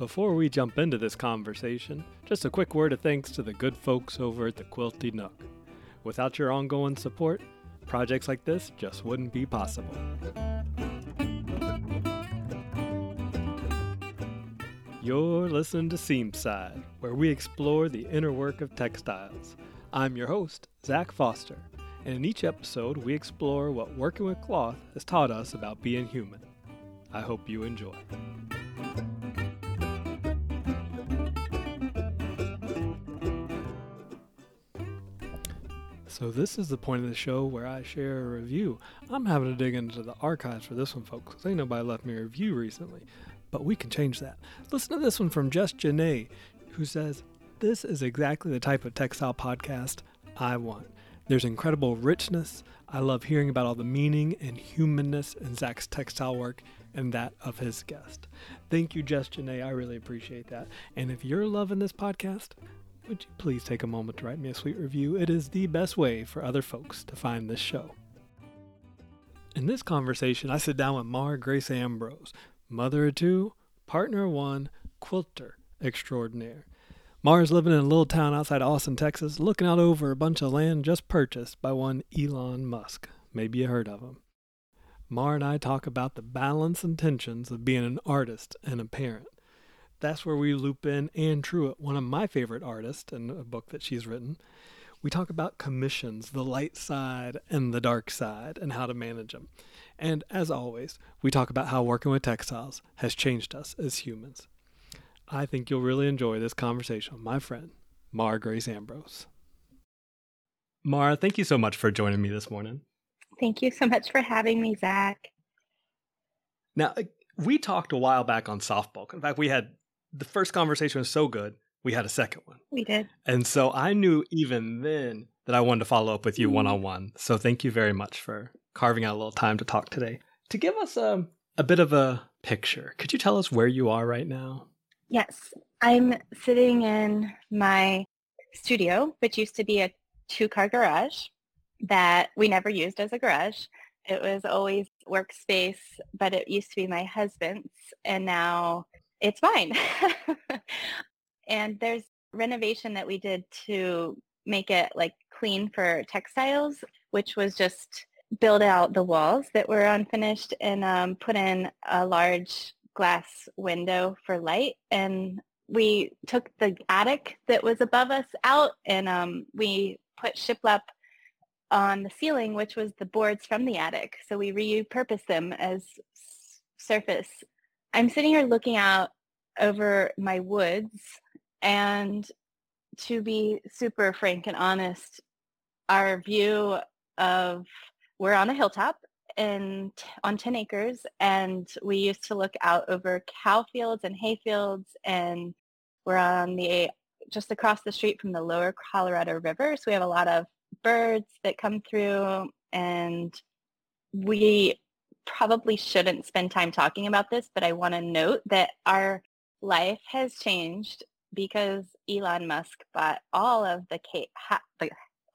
Before we jump into this conversation, just a quick word of thanks to the good folks over at the Quilty Nook. Without your ongoing support, projects like this just wouldn't be possible. You're listening to Seamside, where we explore the inner work of textiles. I'm your host, Zach Foster, and in each episode, we explore what working with cloth has taught us about being human. I hope you enjoy. So, this is the point of the show where I share a review. I'm having to dig into the archives for this one, folks, because ain't nobody left me a review recently. But we can change that. Listen to this one from Just Janae, who says, This is exactly the type of textile podcast I want. There's incredible richness. I love hearing about all the meaning and humanness in Zach's textile work and that of his guest. Thank you, Just Janae. I really appreciate that. And if you're loving this podcast, would you please take a moment to write me a sweet review? It is the best way for other folks to find this show. In this conversation, I sit down with Maura Grace Ambrose, mother of two, partner one, quilter extraordinaire. Maura's living in a little town outside Austin, Texas, looking out over a bunch of land just purchased by one Elon Musk. Maybe you heard of him. Maura and I talk about the balance and tensions of being an artist and a parent that's where we loop in Anne Truitt, one of my favorite artists, and a book that she's written. We talk about commissions, the light side and the dark side, and how to manage them. And as always, we talk about how working with textiles has changed us as humans. I think you'll really enjoy this conversation with my friend, Maura Grace Ambrose. Maura, thank you so much for joining me this morning. Thank you so much for having me, Zach. Now, we talked a while back on SOFT BULK. In fact, we had the first conversation was so good, we had a second one. We did. And so I knew even then that I wanted to follow up with you one on one. So thank you very much for carving out a little time to talk today. To give us a, um, a bit of a picture, could you tell us where you are right now? Yes, I'm sitting in my studio, which used to be a two car garage that we never used as a garage. It was always workspace, but it used to be my husband's. And now it's fine. and there's renovation that we did to make it like clean for textiles, which was just build out the walls that were unfinished and um, put in a large glass window for light. And we took the attic that was above us out and um, we put shiplap on the ceiling, which was the boards from the attic. So we repurposed them as surface I'm sitting here looking out over my woods and to be super frank and honest, our view of we're on a hilltop and on 10 acres and we used to look out over cow fields and hay fields and we're on the just across the street from the lower Colorado River. So we have a lot of birds that come through and we probably shouldn't spend time talking about this, but I want to note that our life has changed because Elon Musk bought all of the,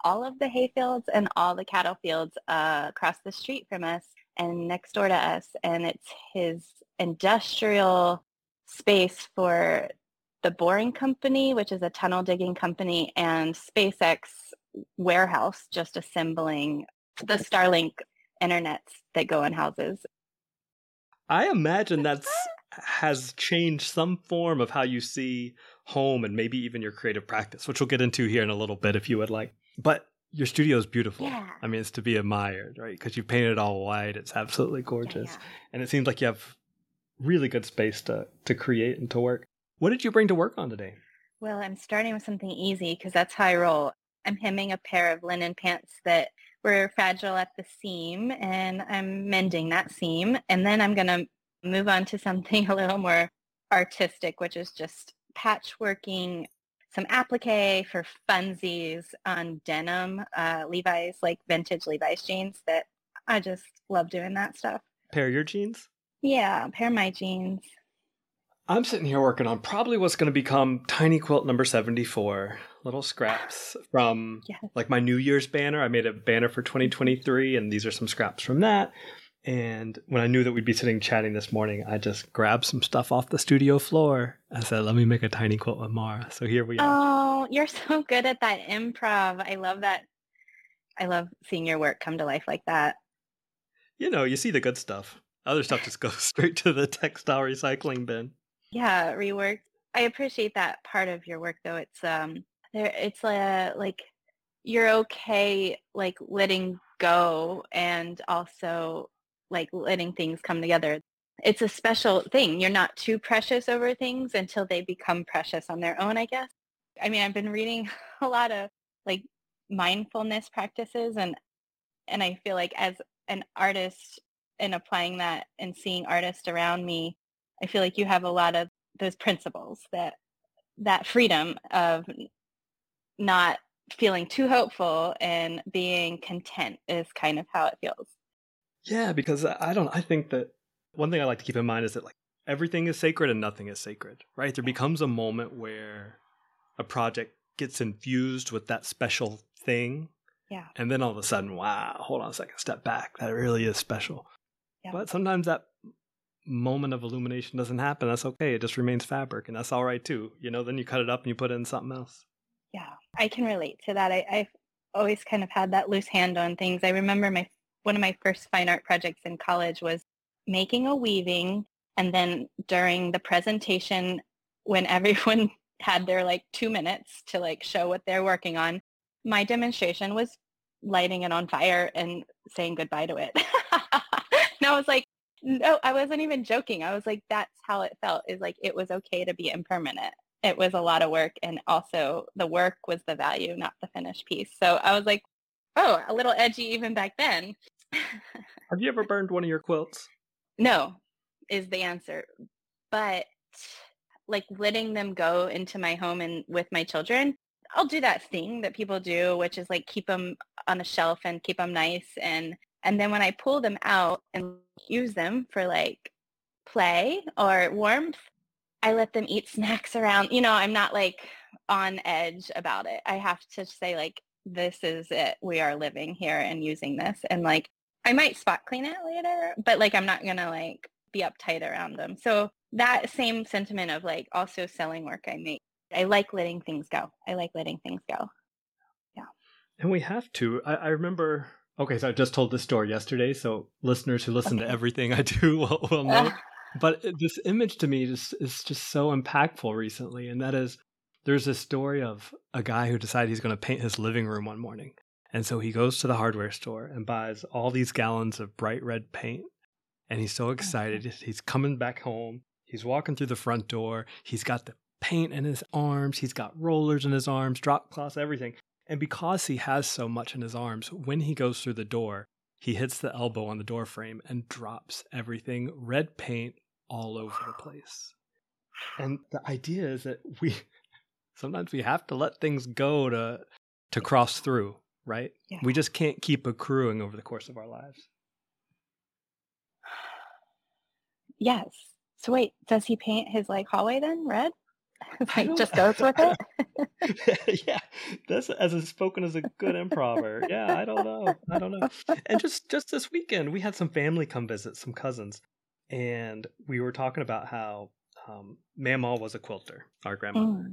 all of the hay fields and all the cattle fields uh, across the street from us and next door to us, and it's his industrial space for the Boring Company, which is a tunnel digging company, and SpaceX warehouse, just assembling the Starlink internets that go in houses. I imagine that's has changed some form of how you see home and maybe even your creative practice, which we'll get into here in a little bit if you would like. But your studio is beautiful. Yeah. I mean, it's to be admired, right? Because you painted it all white. It's absolutely gorgeous. Yeah, yeah. And it seems like you have really good space to, to create and to work. What did you bring to work on today? Well, I'm starting with something easy because that's how I roll. I'm hemming a pair of linen pants that were fragile at the seam and I'm mending that seam. And then I'm going to move on to something a little more artistic, which is just patchworking some applique for funsies on denim, uh, Levi's, like vintage Levi's jeans that I just love doing that stuff. Pair your jeans? Yeah, pair my jeans. I'm sitting here working on probably what's going to become Tiny Quilt number 74. Little scraps from yes. like my New Year's banner. I made a banner for 2023, and these are some scraps from that. And when I knew that we'd be sitting chatting this morning, I just grabbed some stuff off the studio floor. I said, let me make a tiny quilt with Maura. So here we are. Oh, you're so good at that improv. I love that. I love seeing your work come to life like that. You know, you see the good stuff. Other stuff just goes straight to the textile recycling bin. Yeah, rework. I appreciate that part of your work though. It's um there it's uh, like you're okay like letting go and also like letting things come together. It's a special thing. You're not too precious over things until they become precious on their own, I guess. I mean, I've been reading a lot of like mindfulness practices and and I feel like as an artist and applying that and seeing artists around me, I feel like you have a lot of those principles that that freedom of not feeling too hopeful and being content is kind of how it feels. Yeah, because I don't I think that one thing I like to keep in mind is that like everything is sacred and nothing is sacred, right? There becomes a moment where a project gets infused with that special thing. Yeah. And then all of a sudden, wow, hold on a second, step back. That really is special. Yeah. But sometimes that moment of illumination doesn't happen. That's okay. It just remains fabric and that's all right too. You know, then you cut it up and you put it in something else. Yeah. I can relate to that. I, I've always kind of had that loose hand on things. I remember my one of my first fine art projects in college was making a weaving and then during the presentation when everyone had their like two minutes to like show what they're working on my demonstration was lighting it on fire and saying goodbye to it and i was like no i wasn't even joking i was like that's how it felt is like it was okay to be impermanent it was a lot of work and also the work was the value not the finished piece so i was like oh a little edgy even back then Have you ever burned one of your quilts? No, is the answer. But like letting them go into my home and with my children, I'll do that thing that people do, which is like keep them on a shelf and keep them nice. And, and then when I pull them out and use them for like play or warmth, I let them eat snacks around. You know, I'm not like on edge about it. I have to say like, this is it. We are living here and using this. And like, I might spot clean it later, but like I'm not gonna like be uptight around them. So that same sentiment of like also selling work I make. I like letting things go. I like letting things go. Yeah. And we have to. I, I remember okay, so I just told this story yesterday, so listeners who listen to everything I do will, will know. but uh, this image to me just is just so impactful recently, and that is there's a story of a guy who decided he's going to paint his living room one morning. And so he goes to the hardware store and buys all these gallons of bright red paint. And he's so excited. He's coming back home. He's walking through the front door. He's got the paint in his arms. He's got rollers in his arms, drop cloths, everything. And because he has so much in his arms, when he goes through the door, he hits the elbow on the door frame and drops everything red paint all over the place. And the idea is that we sometimes we have to let things go to to cross through right? Yeah. We just can't keep accruing over the course of our lives. Yes. So wait, does he paint his like hallway then red? like just goes with it. yeah, that's as a spoken as a good improver. Yeah, I don't know. I don't know. And just just this weekend, we had some family come visit, some cousins, and we were talking about how um, Mamaw was a quilter, our grandmother,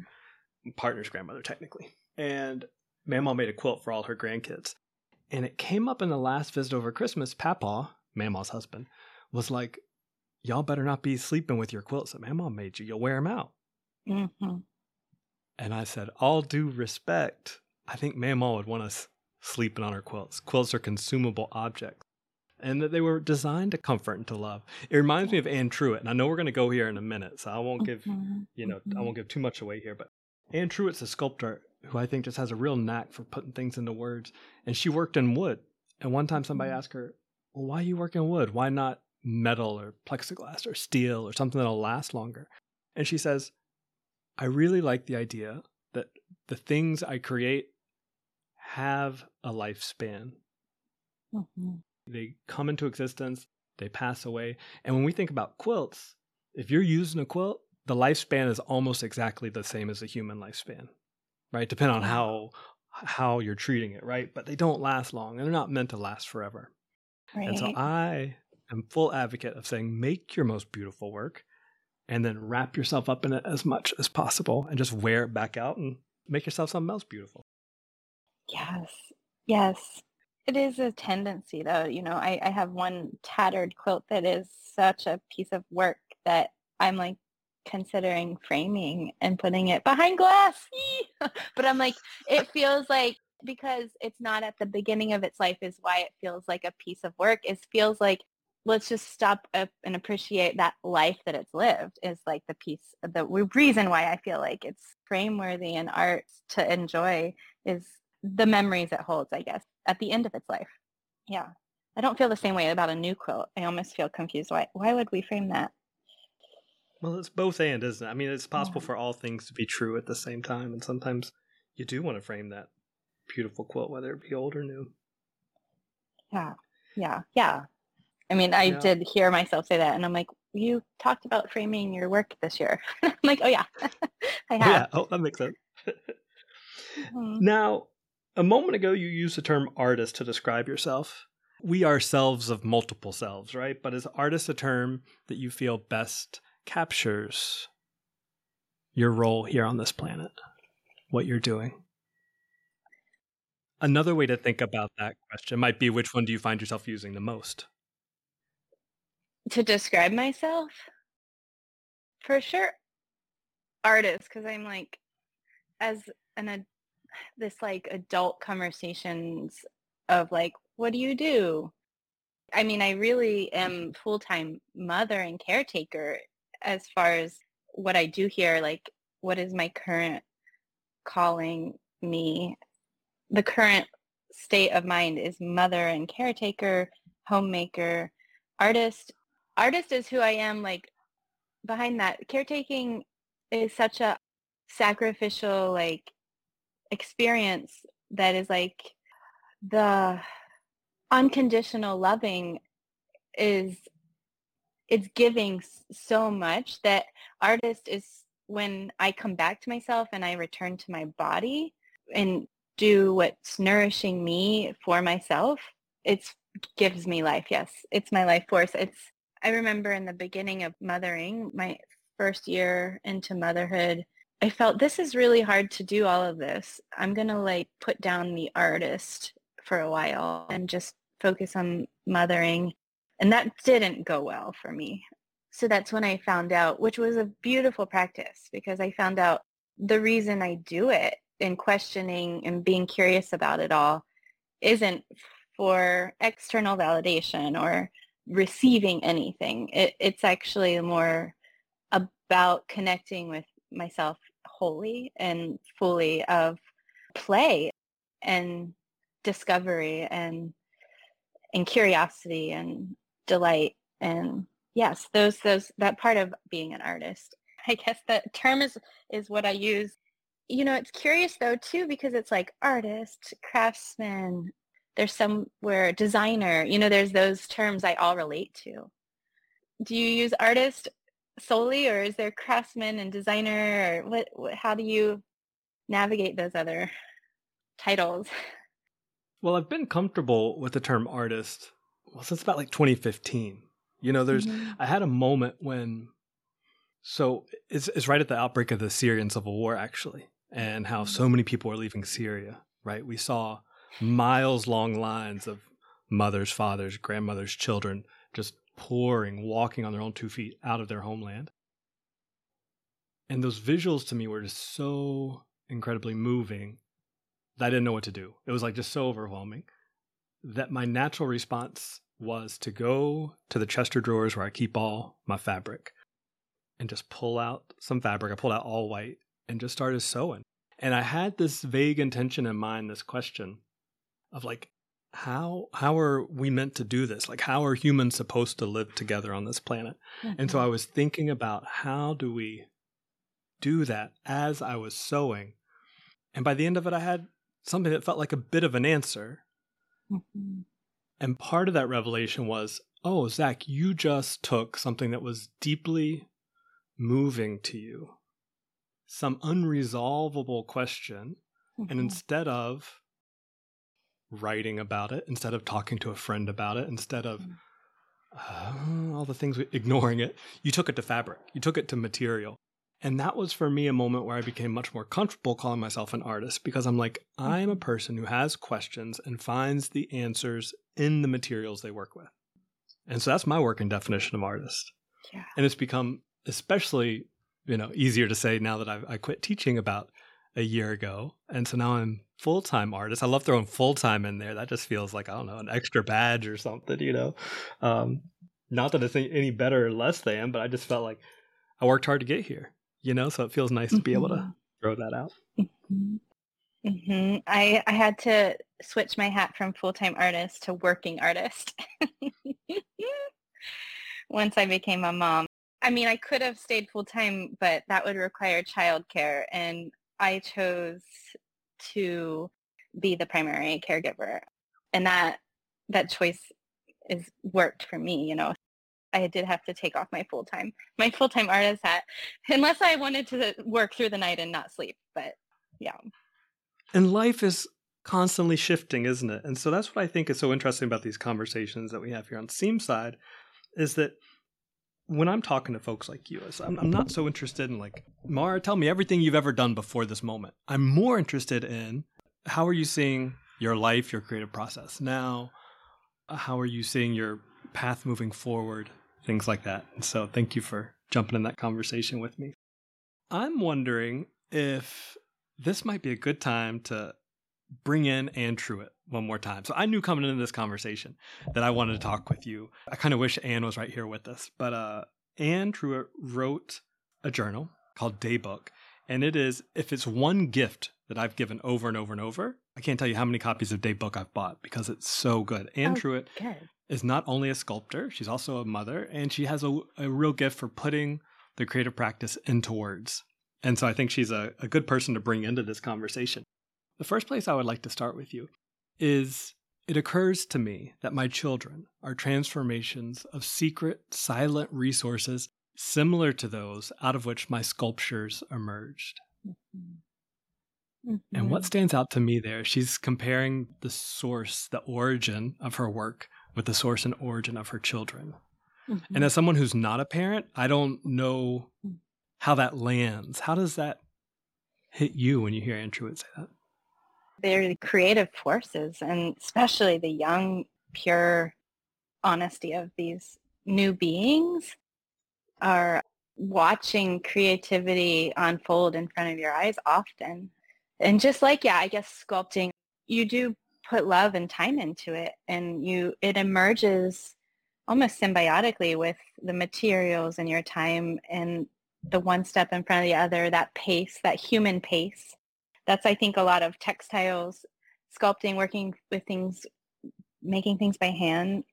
mm. partner's grandmother, technically, and Mamaw made a quilt for all her grandkids. And it came up in the last visit over Christmas. Papaw, Mamaw's husband, was like, Y'all better not be sleeping with your quilts that Mamaw made you. You'll wear them out. Mm-hmm. And I said, All due respect, I think Mamaw would want us sleeping on her quilts. Quilts are consumable objects. And that they were designed to comfort and to love. It reminds me of Anne Truitt, and I know we're going to go here in a minute, so I won't give mm-hmm. you know I mm-hmm. won't give too much away here. But Anne Truitt's a sculptor who I think just has a real knack for putting things into words. And she worked in wood. And one time somebody mm-hmm. asked her, Well, why are you work in wood? Why not metal or plexiglass or steel or something that'll last longer? And she says, I really like the idea that the things I create have a lifespan. Mm-hmm. They come into existence, they pass away. And when we think about quilts, if you're using a quilt, the lifespan is almost exactly the same as a human lifespan right? Depending on how how you're treating it, right? But they don't last long and they're not meant to last forever. Right. And so I am full advocate of saying make your most beautiful work and then wrap yourself up in it as much as possible and just wear it back out and make yourself something else beautiful. Yes. Yes. It is a tendency though. You know, I, I have one tattered quilt that is such a piece of work that I'm like considering framing and putting it behind glass. but I'm like, it feels like because it's not at the beginning of its life is why it feels like a piece of work. It feels like let's just stop up and appreciate that life that it's lived is like the piece the reason why I feel like it's frame worthy and art to enjoy is the memories it holds, I guess, at the end of its life. Yeah. I don't feel the same way about a new quilt. I almost feel confused. Why why would we frame that? Well, it's both and, isn't it? I mean, it's possible yeah. for all things to be true at the same time, and sometimes you do want to frame that beautiful quilt, whether it be old or new. Yeah, yeah, yeah. I mean, I yeah. did hear myself say that, and I'm like, you talked about framing your work this year. I'm like, oh yeah, I have. Yeah, oh, that makes sense. mm-hmm. Now, a moment ago, you used the term artist to describe yourself. We are selves of multiple selves, right? But is artist a term that you feel best captures your role here on this planet? What you're doing? Another way to think about that question might be which one do you find yourself using the most? To describe myself? For sure, artist, because I'm like, as an a, this like adult conversations of like, what do you do? I mean, I really am full-time mother and caretaker as far as what I do here, like what is my current calling me the current state of mind is mother and caretaker, homemaker, artist. Artist is who I am like behind that. Caretaking is such a sacrificial like experience that is like the unconditional loving is it's giving so much that artist is when I come back to myself and I return to my body and do what's nourishing me for myself, it gives me life. Yes, it's my life force. It's I remember in the beginning of mothering, my first year into motherhood, I felt this is really hard to do all of this. I'm going to like put down the artist for a while and just focus on mothering. And that didn't go well for me. So that's when I found out, which was a beautiful practice because I found out the reason I do it and questioning and being curious about it all isn't for external validation or receiving anything. It, it's actually more about connecting with myself wholly and fully of play and discovery and and curiosity and delight. And yes those those that part of being an artist. I guess the term is is what i use. You know, it's curious though too because it's like artist, craftsman, there's somewhere designer, you know, there's those terms I all relate to. Do you use artist solely or is there craftsman and designer or what, what how do you navigate those other titles? Well, I've been comfortable with the term artist well since about like 2015. You know, there's mm-hmm. I had a moment when so it's, it's right at the outbreak of the Syrian civil war actually and how so many people are leaving Syria, right? We saw miles long lines of mothers, fathers, grandmothers, children just pouring, walking on their own two feet out of their homeland. And those visuals to me were just so incredibly moving that I didn't know what to do. It was like just so overwhelming that my natural response was to go to the Chester drawers where I keep all my fabric and just pull out some fabric. I pulled out all white and just started sewing. And I had this vague intention in mind, this question of like, how how are we meant to do this? Like how are humans supposed to live together on this planet? Mm-hmm. And so I mm-hmm. was thinking about how do we do that as I was sewing. And by the end of it I had something that felt like a bit of an answer. Mm-hmm. And part of that revelation was, oh, Zach, you just took something that was deeply moving to you some unresolvable question mm-hmm. and instead of writing about it instead of talking to a friend about it instead of uh, all the things, ignoring it. You took it to fabric, you took it to material. And that was for me a moment where I became much more comfortable calling myself an artist because I'm like, I'm a person who has questions and finds the answers in the materials they work with. And so that's my working definition of artist. Yeah. And it's become especially, you know, easier to say now that I've, I quit teaching about a year ago. And so now I'm full time artist. I love throwing full time in there. That just feels like, I don't know, an extra badge or something, you know? Um, not that it's any better or less than, but I just felt like I worked hard to get here, you know? So it feels nice mm-hmm. to be able to mm-hmm. throw that out. Mm-hmm. Mm-hmm. I, I had to switch my hat from full-time artist to working artist once I became a mom. I mean, I could have stayed full-time, but that would require childcare. And I chose to be the primary caregiver. And that that choice is worked for me, you know. I did have to take off my full time, my full time artist hat, unless I wanted to work through the night and not sleep. But yeah. And life is constantly shifting, isn't it? And so that's what I think is so interesting about these conversations that we have here on Seam Side, is that when I'm talking to folks like you, I'm, I'm not so interested in like, Maura, tell me everything you've ever done before this moment. I'm more interested in how are you seeing your life, your creative process now? How are you seeing your path moving forward? Things like that. And so thank you for jumping in that conversation with me. I'm wondering if this might be a good time to bring in Anne Truitt one more time. So I knew coming into this conversation that I wanted to talk with you. I kind of wish Anne was right here with us, but uh, Anne Truitt wrote a journal called Daybook, and it is if it's one gift that I've given over and over and over, I can't tell you how many copies of Daybook I've bought because it's so good. Anne oh, Truitt good. is not only a sculptor, she's also a mother, and she has a, a real gift for putting the creative practice into words. And so I think she's a, a good person to bring into this conversation. The first place I would like to start with you is it occurs to me that my children are transformations of secret, silent resources similar to those out of which my sculptures emerged. Mm-hmm. And what stands out to me there, she's comparing the source, the origin of her work with the source and origin of her children. Mm-hmm. And as someone who's not a parent, I don't know mm how that lands. How does that hit you when you hear Truitt say that? They're the creative forces, and especially the young, pure honesty of these new beings are watching creativity unfold in front of your eyes often. And just like, yeah, I guess sculpting, you do put love and time into it and you it emerges almost symbiotically with the materials and your time and the one step in front of the other, that pace, that human pace. That's, I think, a lot of textiles, sculpting, working with things, making things by hand.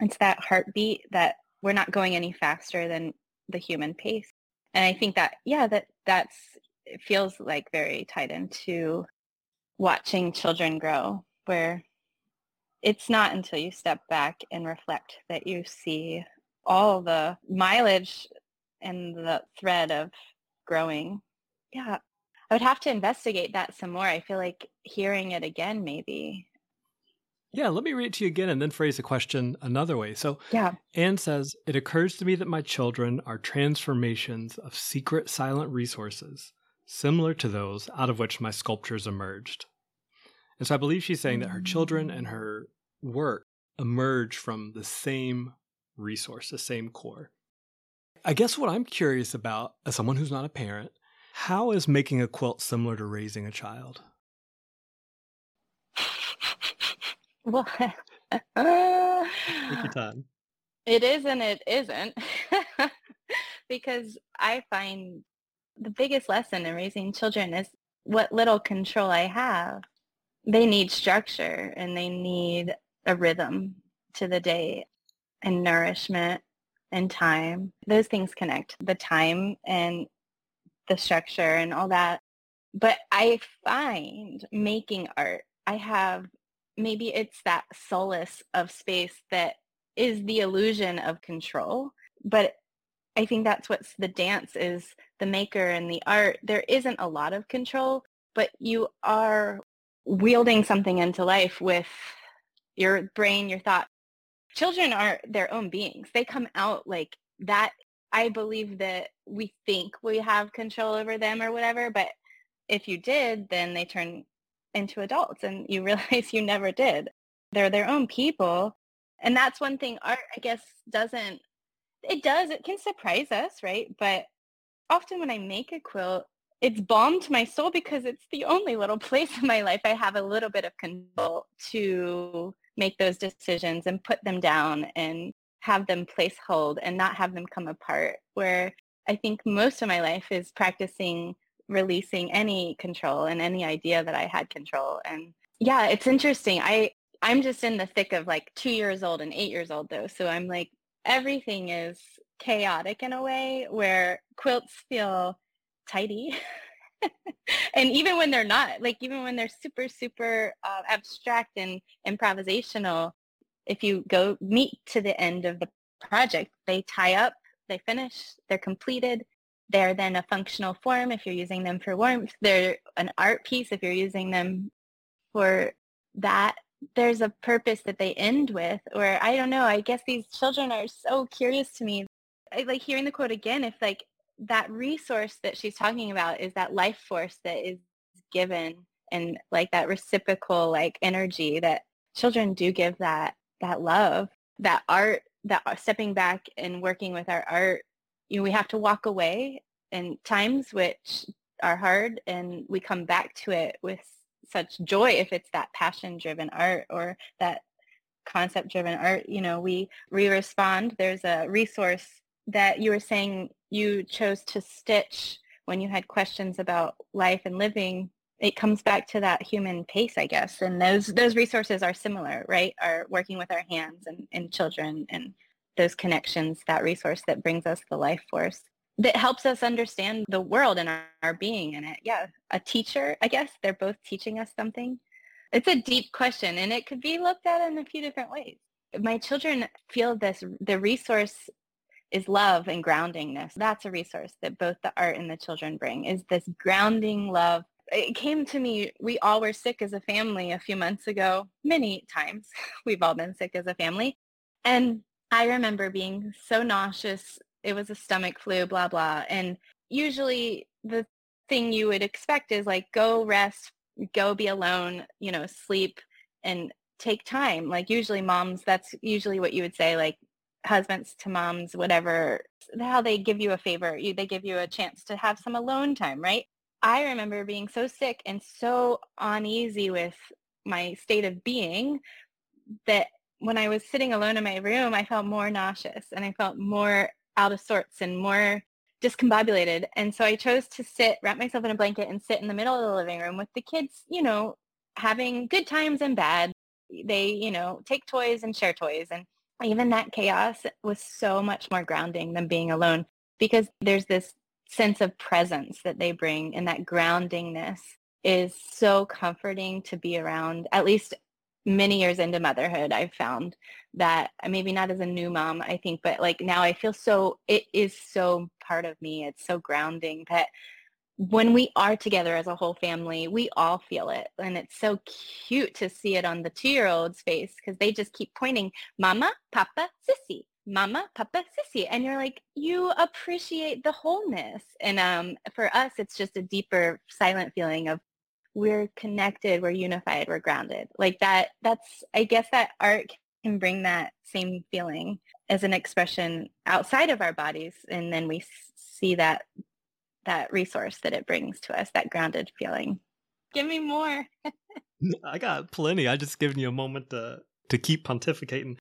It's that heartbeat that we're not going any faster than the human pace. And I think that, yeah, that that's, it feels like very tied into watching children grow where it's not until you step back and reflect that you see all the mileage and the thread of growing. Yeah, I would have to investigate that some more. I feel like hearing it again, maybe. Yeah, let me read it to you again and then phrase the question another way. So, yeah. Anne says, It occurs to me that my children are transformations of secret, silent resources, similar to those out of which my sculptures emerged. And so I believe she's saying that her children mm. and her work emerge from the same resource, the same core. I guess what I'm curious about, as someone who's not a parent, how is making a quilt similar to raising a child? Well, take your time. It is and it isn't. because I find the biggest lesson in raising children is what little control I have. They need structure and they need a rhythm to the day and nourishment and time. Those things connect, the time and the structure and all that. But I find making art, I have, maybe it's that solace of space that is the illusion of control. But I think that's what's the dance is the maker and the art. There isn't a lot of control, but you are wielding something into life with your brain, your thought, children are their own beings. They come out like that. I believe that we think we have control over them or whatever, but if you did, then they turn into adults and you realize you never did. They're their own people. And that's one thing art, I guess, doesn't, it does, it can surprise us, right? But often when I make a quilt, it's balm to my soul because it's the only little place in my life I have a little bit of control to make those decisions and put them down and have them place hold and not have them come apart where I think most of my life is practicing releasing any control and any idea that I had control. And yeah, it's interesting. I I'm just in the thick of like two years old and eight years old though. So I'm like everything is chaotic in a way where quilts feel tidy. and even when they're not, like even when they're super, super uh, abstract and improvisational, if you go meet to the end of the project, they tie up, they finish, they're completed. They're then a functional form if you're using them for warmth. They're an art piece if you're using them for that. There's a purpose that they end with, or I don't know. I guess these children are so curious to me. I like hearing the quote again. If like that resource that she's talking about is that life force that is given and like that reciprocal like energy that children do give that that love that art that uh, stepping back and working with our art you know we have to walk away in times which are hard and we come back to it with such joy if it's that passion driven art or that concept driven art. You know we re-respond there's a resource that you were saying you chose to stitch when you had questions about life and living it comes back to that human pace i guess and those those resources are similar right are working with our hands and, and children and those connections that resource that brings us the life force that helps us understand the world and our, our being in it yeah a teacher i guess they're both teaching us something it's a deep question and it could be looked at in a few different ways my children feel this the resource is love and groundingness. That's a resource that both the art and the children bring is this grounding love. It came to me, we all were sick as a family a few months ago, many times. We've all been sick as a family. And I remember being so nauseous. It was a stomach flu, blah, blah. And usually the thing you would expect is like, go rest, go be alone, you know, sleep and take time. Like usually moms, that's usually what you would say, like, husbands to moms, whatever, how they give you a favor. You, they give you a chance to have some alone time, right? I remember being so sick and so uneasy with my state of being that when I was sitting alone in my room, I felt more nauseous and I felt more out of sorts and more discombobulated. And so I chose to sit, wrap myself in a blanket and sit in the middle of the living room with the kids, you know, having good times and bad. They, you know, take toys and share toys. And even that chaos was so much more grounding than being alone because there's this sense of presence that they bring and that groundingness is so comforting to be around at least many years into motherhood i've found that uh, maybe not as a new mom i think but like now i feel so it is so part of me it's so grounding that when we are together as a whole family, we all feel it. And it's so cute to see it on the two-year-old's face because they just keep pointing, mama, papa, sissy, mama, papa, sissy. And you're like, you appreciate the wholeness. And um, for us, it's just a deeper silent feeling of we're connected, we're unified, we're grounded. Like that, that's, I guess that art can bring that same feeling as an expression outside of our bodies. And then we see that that resource that it brings to us, that grounded feeling. Give me more. I got plenty. I just given you a moment to to keep pontificating.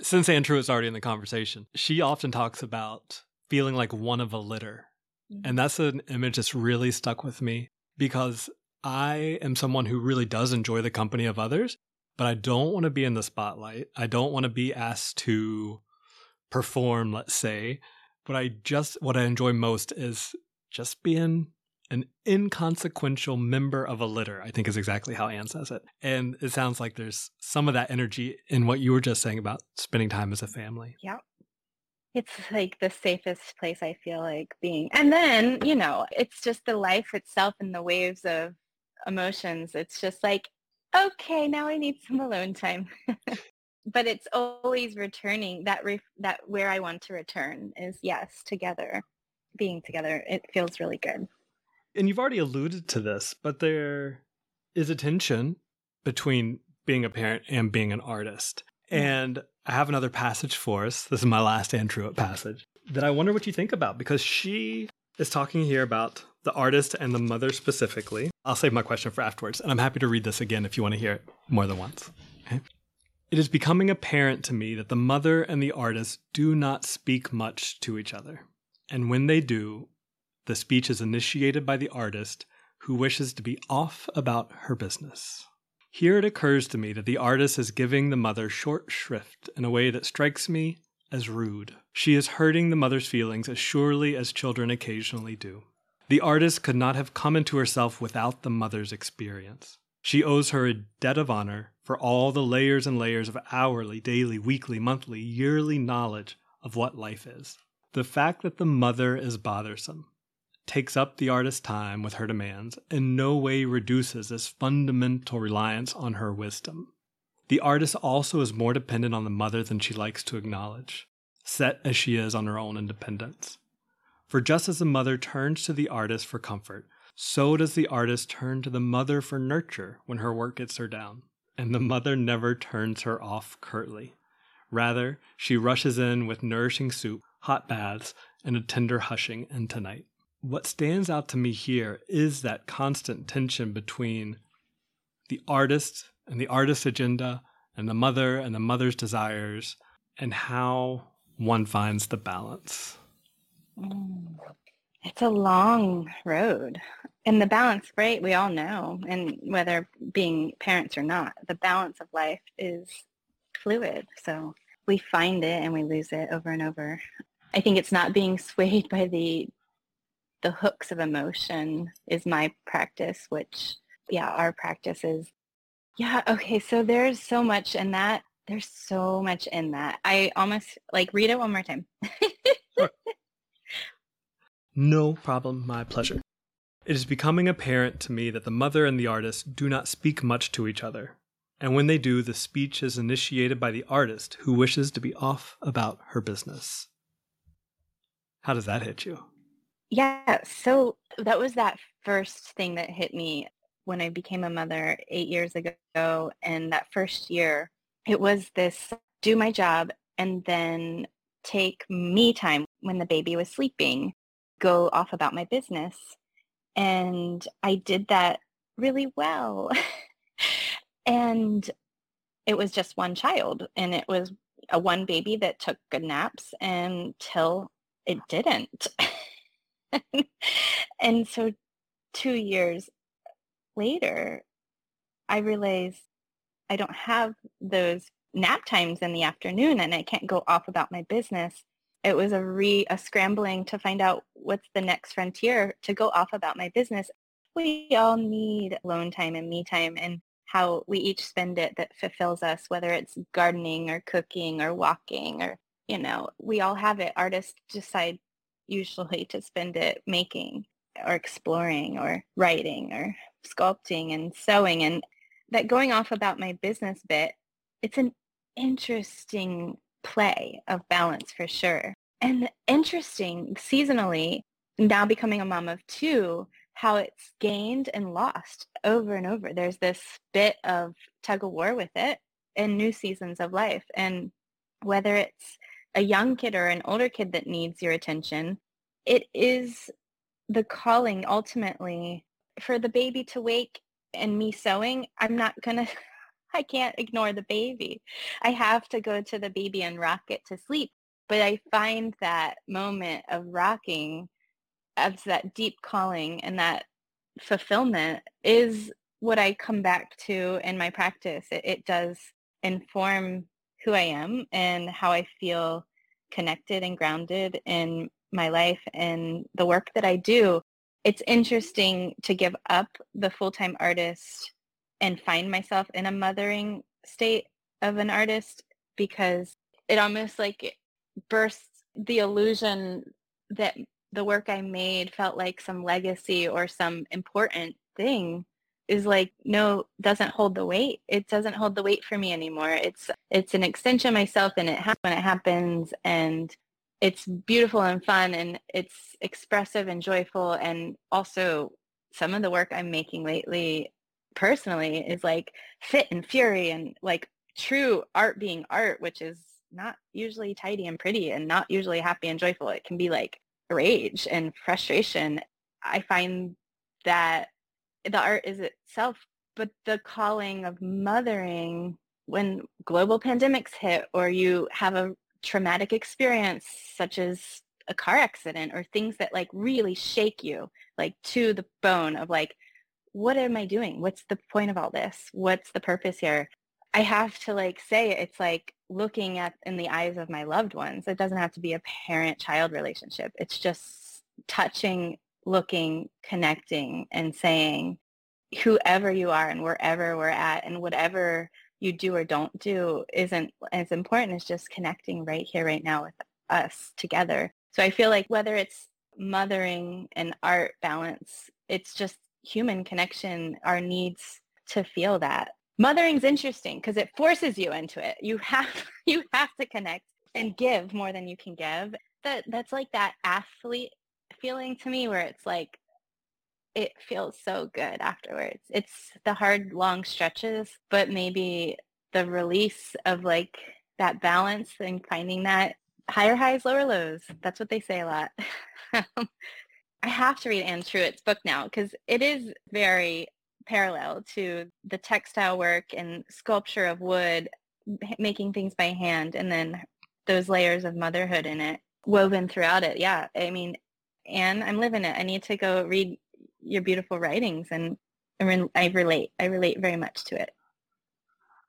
Since Anne Truitt is already in the conversation, she often talks about feeling like one of a litter. Mm-hmm. And that's an image that's really stuck with me because I am someone who really does enjoy the company of others, but I don't want to be in the spotlight. I don't want to be asked to perform, let's say. But I just, what I enjoy most is just being an inconsequential member of a litter, I think is exactly how Anne says it. And it sounds like there's some of that energy in what you were just saying about spending time as a family. Yeah. It's like the safest place I feel like being. And then, you know, it's just the life itself and the waves of emotions. It's just like, okay, now I need some alone time. but it's always returning that re- that where I want to return is yes, together, being together. It feels really good. And you've already alluded to this, but there is a tension between being a parent and being an artist. And I have another passage for us. This is my last Anne Truitt passage that I wonder what you think about because she is talking here about the artist and the mother specifically. I'll save my question for afterwards, and I'm happy to read this again if you want to hear it more than once. Okay? It is becoming apparent to me that the mother and the artist do not speak much to each other. And when they do, the speech is initiated by the artist who wishes to be off about her business. Here it occurs to me that the artist is giving the mother short shrift in a way that strikes me as rude. She is hurting the mother's feelings as surely as children occasionally do. The artist could not have come into herself without the mother's experience. She owes her a debt of honor for all the layers and layers of hourly, daily, weekly, monthly, yearly knowledge of what life is. The fact that the mother is bothersome, takes up the artist's time with her demands, in no way reduces this fundamental reliance on her wisdom. The artist also is more dependent on the mother than she likes to acknowledge, set as she is on her own independence. For just as the mother turns to the artist for comfort, so does the artist turn to the mother for nurture when her work gets her down. And the mother never turns her off curtly. Rather, she rushes in with nourishing soup, hot baths, and a tender hushing into night. What stands out to me here is that constant tension between the artist and the artist's agenda and the mother and the mother's desires and how one finds the balance. Mm. It's a long road. And the balance, right? We all know, and whether being parents or not, the balance of life is fluid. So we find it and we lose it over and over. I think it's not being swayed by the the hooks of emotion is my practice, which yeah, our practice is yeah, okay. So there's so much in that. There's so much in that. I almost like read it one more time. No problem, my pleasure. It is becoming apparent to me that the mother and the artist do not speak much to each other, and when they do, the speech is initiated by the artist who wishes to be off about her business. How does that hit you? Yeah, so that was that first thing that hit me when I became a mother eight years ago. And that first year, it was this do my job and then take me time when the baby was sleeping go off about my business. And I did that really well. and it was just one child and it was a one baby that took good naps until it didn't. and so two years later, I realized I don't have those nap times in the afternoon and I can't go off about my business it was a re a scrambling to find out what's the next frontier to go off about my business. We all need alone time and me time and how we each spend it that fulfills us, whether it's gardening or cooking or walking or, you know, we all have it. Artists decide usually to spend it making or exploring or writing or sculpting and sewing. And that going off about my business bit, it's an interesting play of balance for sure. And interesting, seasonally, now becoming a mom of two, how it's gained and lost over and over. There's this bit of tug of war with it in new seasons of life. And whether it's a young kid or an older kid that needs your attention, it is the calling ultimately for the baby to wake and me sewing. I'm not going to I can't ignore the baby. I have to go to the baby and rock it to sleep. But I find that moment of rocking as that deep calling and that fulfillment is what I come back to in my practice. It, it does inform who I am and how I feel connected and grounded in my life and the work that I do. It's interesting to give up the full-time artist and find myself in a mothering state of an artist because it almost like bursts the illusion that the work I made felt like some legacy or some important thing is like no doesn't hold the weight. It doesn't hold the weight for me anymore. It's it's an extension of myself and it when it happens. And it's beautiful and fun and it's expressive and joyful. And also some of the work i'm making lately personally is like fit and fury and like true art being art which is not usually tidy and pretty and not usually happy and joyful. It can be like rage and frustration. I find that the art is itself, but the calling of mothering when global pandemics hit or you have a traumatic experience such as a car accident or things that like really shake you like to the bone of like what am i doing? What's the point of all this? What's the purpose here? I have to like say it's like looking at in the eyes of my loved ones. It doesn't have to be a parent child relationship. It's just touching looking, connecting, and saying, whoever you are and wherever we're at and whatever you do or don't do isn't as important as just connecting right here, right now with us together. So I feel like whether it's mothering and art balance, it's just human connection, our needs to feel that. Mothering's interesting because it forces you into it. You have you have to connect and give more than you can give. That that's like that athlete feeling to me where it's like it feels so good afterwards. It's the hard long stretches, but maybe the release of like that balance and finding that higher highs, lower lows. That's what they say a lot. Um, I have to read Anne Truitt's book now because it is very parallel to the textile work and sculpture of wood, making things by hand, and then those layers of motherhood in it woven throughout it. Yeah, I mean, and I'm living it. I need to go read your beautiful writings and I relate. I relate very much to it.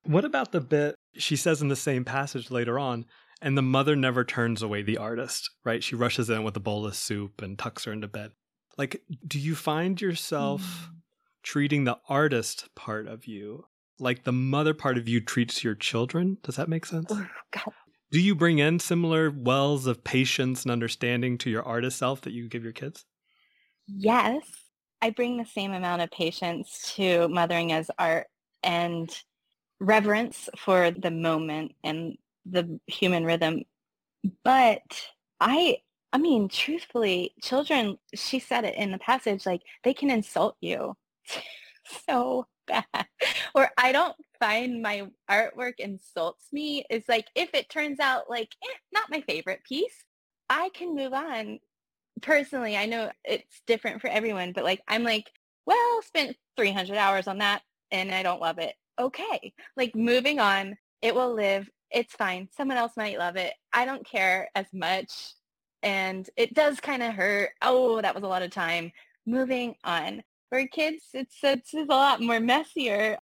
What about the bit she says in the same passage later on, and the mother never turns away the artist, right? She rushes in with a bowl of soup and tucks her into bed. Like, do you find yourself mm. treating the artist part of you like the mother part of you treats your children? Does that make sense? Oh, God. Do you bring in similar wells of patience and understanding to your artist self that you give your kids? Yes. I bring the same amount of patience to mothering as art and reverence for the moment and the human rhythm. But I I mean, truthfully, children, she said it in the passage, like they can insult you so bad. Or I don't find my artwork insults me is like if it turns out like eh, not my favorite piece, I can move on. Personally, I know it's different for everyone, but like I'm like, well, spent 300 hours on that and I don't love it. Okay. Like moving on, it will live. It's fine. Someone else might love it. I don't care as much. And it does kind of hurt. Oh, that was a lot of time. Moving on. For kids, it's, it's, it's a lot more messier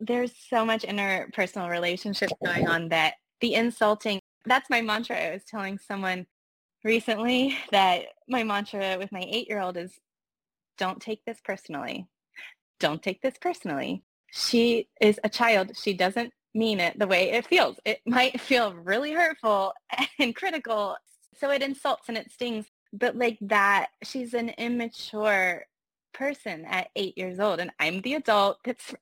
there's so much interpersonal relationship going on that the insulting, that's my mantra. I was telling someone recently that my mantra with my eight-year-old is don't take this personally. Don't take this personally. She is a child. She doesn't mean it the way it feels. It might feel really hurtful and critical. So it insults and it stings. But like that, she's an immature person at eight years old and I'm the adult that's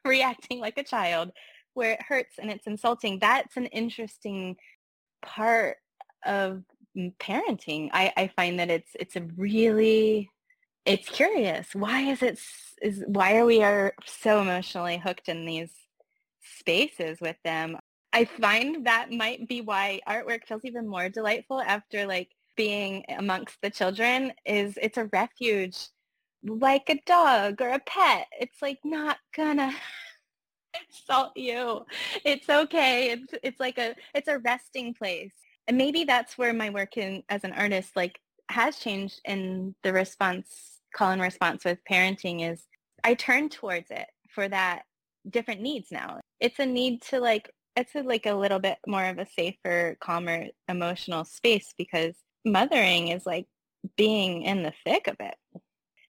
reacting like a child where it hurts and it's insulting. That's an interesting part of mm, parenting. I, I find that it's it's a really it's curious. Why is it is why are we are so emotionally hooked in these spaces with them? I find that might be why artwork feels even more delightful after like being amongst the children is it's a refuge like a dog or a pet. It's like not gonna insult you. It's okay. It's it's like a it's a resting place. And maybe that's where my work in as an artist like has changed in the response call and response with parenting is I turn towards it for that different needs now. It's a need to like it's a, like a little bit more of a safer, calmer emotional space because mothering is like being in the thick of it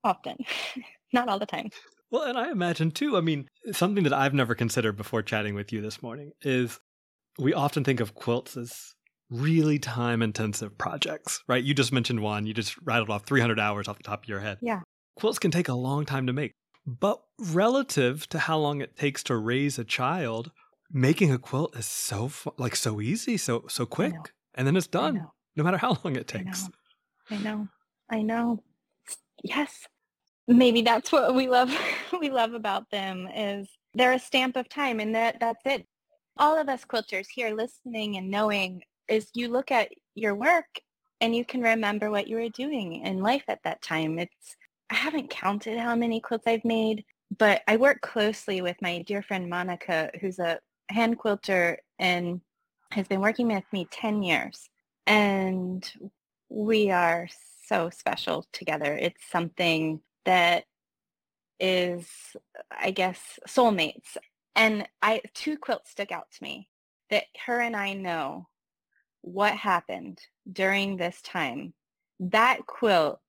often, not all the time. Well, and I imagine too, I mean, something that I've never considered before chatting with you this morning is we often think of quilts as really time intensive projects, right? You just mentioned one, you just rattled off 300 hours off the top of your head. Yeah. Quilts can take a long time to make. But relative to how long it takes to raise a child, making a quilt is so like so easy, so so quick, and then it's done. No matter how long it takes. I know. I know. I know. Yes. Maybe that's what we love we love about them is they're a stamp of time and that that's it. All of us quilters here listening and knowing is you look at your work and you can remember what you were doing in life at that time. It's I haven't counted how many quilts I've made, but I work closely with my dear friend Monica, who's a hand quilter and has been working with me 10 years. And we are so special together. It's something that is, I guess, soulmates. And I two quilts stuck out to me that her and I know what happened during this time. That quilt,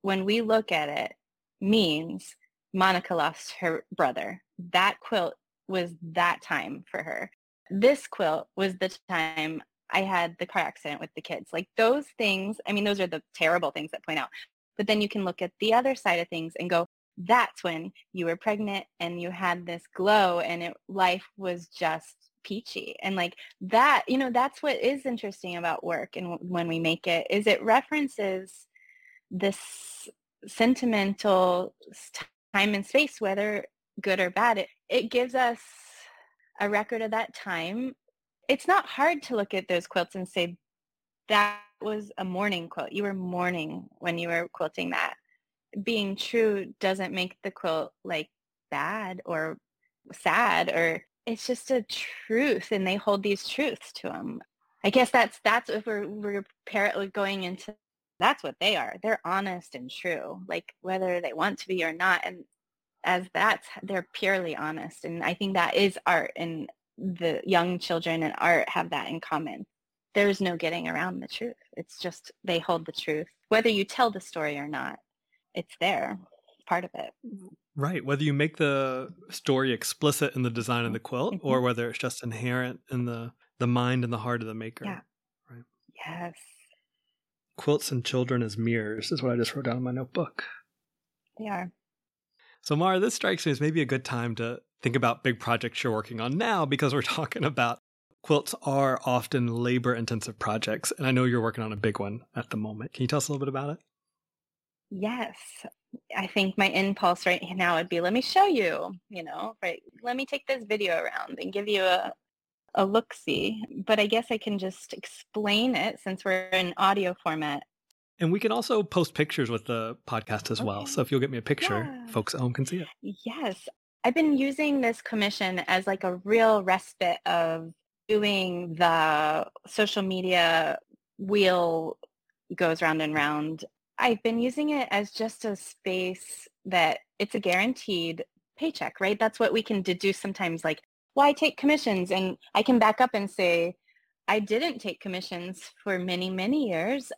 when we look at it, means Monica lost her brother. That quilt was that time for her. This quilt was the time I had the car accident with the kids. Like those things, I mean, those are the terrible things that point out. But then you can look at the other side of things and go, that's when you were pregnant and you had this glow and it, life was just peachy. And like that, you know, that's what is interesting about work and when we make it is it references this sentimental time and space, whether good or bad. It, it gives us a record of that time it's not hard to look at those quilts and say that was a mourning quilt. You were mourning when you were quilting that. Being true doesn't make the quilt like bad or sad or it's just a truth and they hold these truths to them. I guess that's that's if we're we're going into that's what they are. They're honest and true, like whether they want to be or not. And as that's they're purely honest. And I think that is art and the young children and art have that in common. There's no getting around the truth. It's just they hold the truth. Whether you tell the story or not, it's there, part of it. Right. Whether you make the story explicit in the design of the quilt mm-hmm. or whether it's just inherent in the, the mind and the heart of the maker. Yeah. Right. Yes. Quilts and children as mirrors is what I just wrote down in my notebook. They are. So Maura, this strikes me as maybe a good time to think about big projects you're working on now because we're talking about quilts are often labor intensive projects. And I know you're working on a big one at the moment. Can you tell us a little bit about it? Yes. I think my impulse right now would be, let me show you, you know, right. Let me take this video around and give you a, a look-see. But I guess I can just explain it since we're in audio format. And we can also post pictures with the podcast as okay. well. So if you'll get me a picture, yeah. folks at home can see it. Yes. I've been using this commission as like a real respite of doing the social media wheel goes round and round. I've been using it as just a space that it's a guaranteed paycheck, right? That's what we can deduce sometimes like, why take commissions? And I can back up and say, I didn't take commissions for many, many years.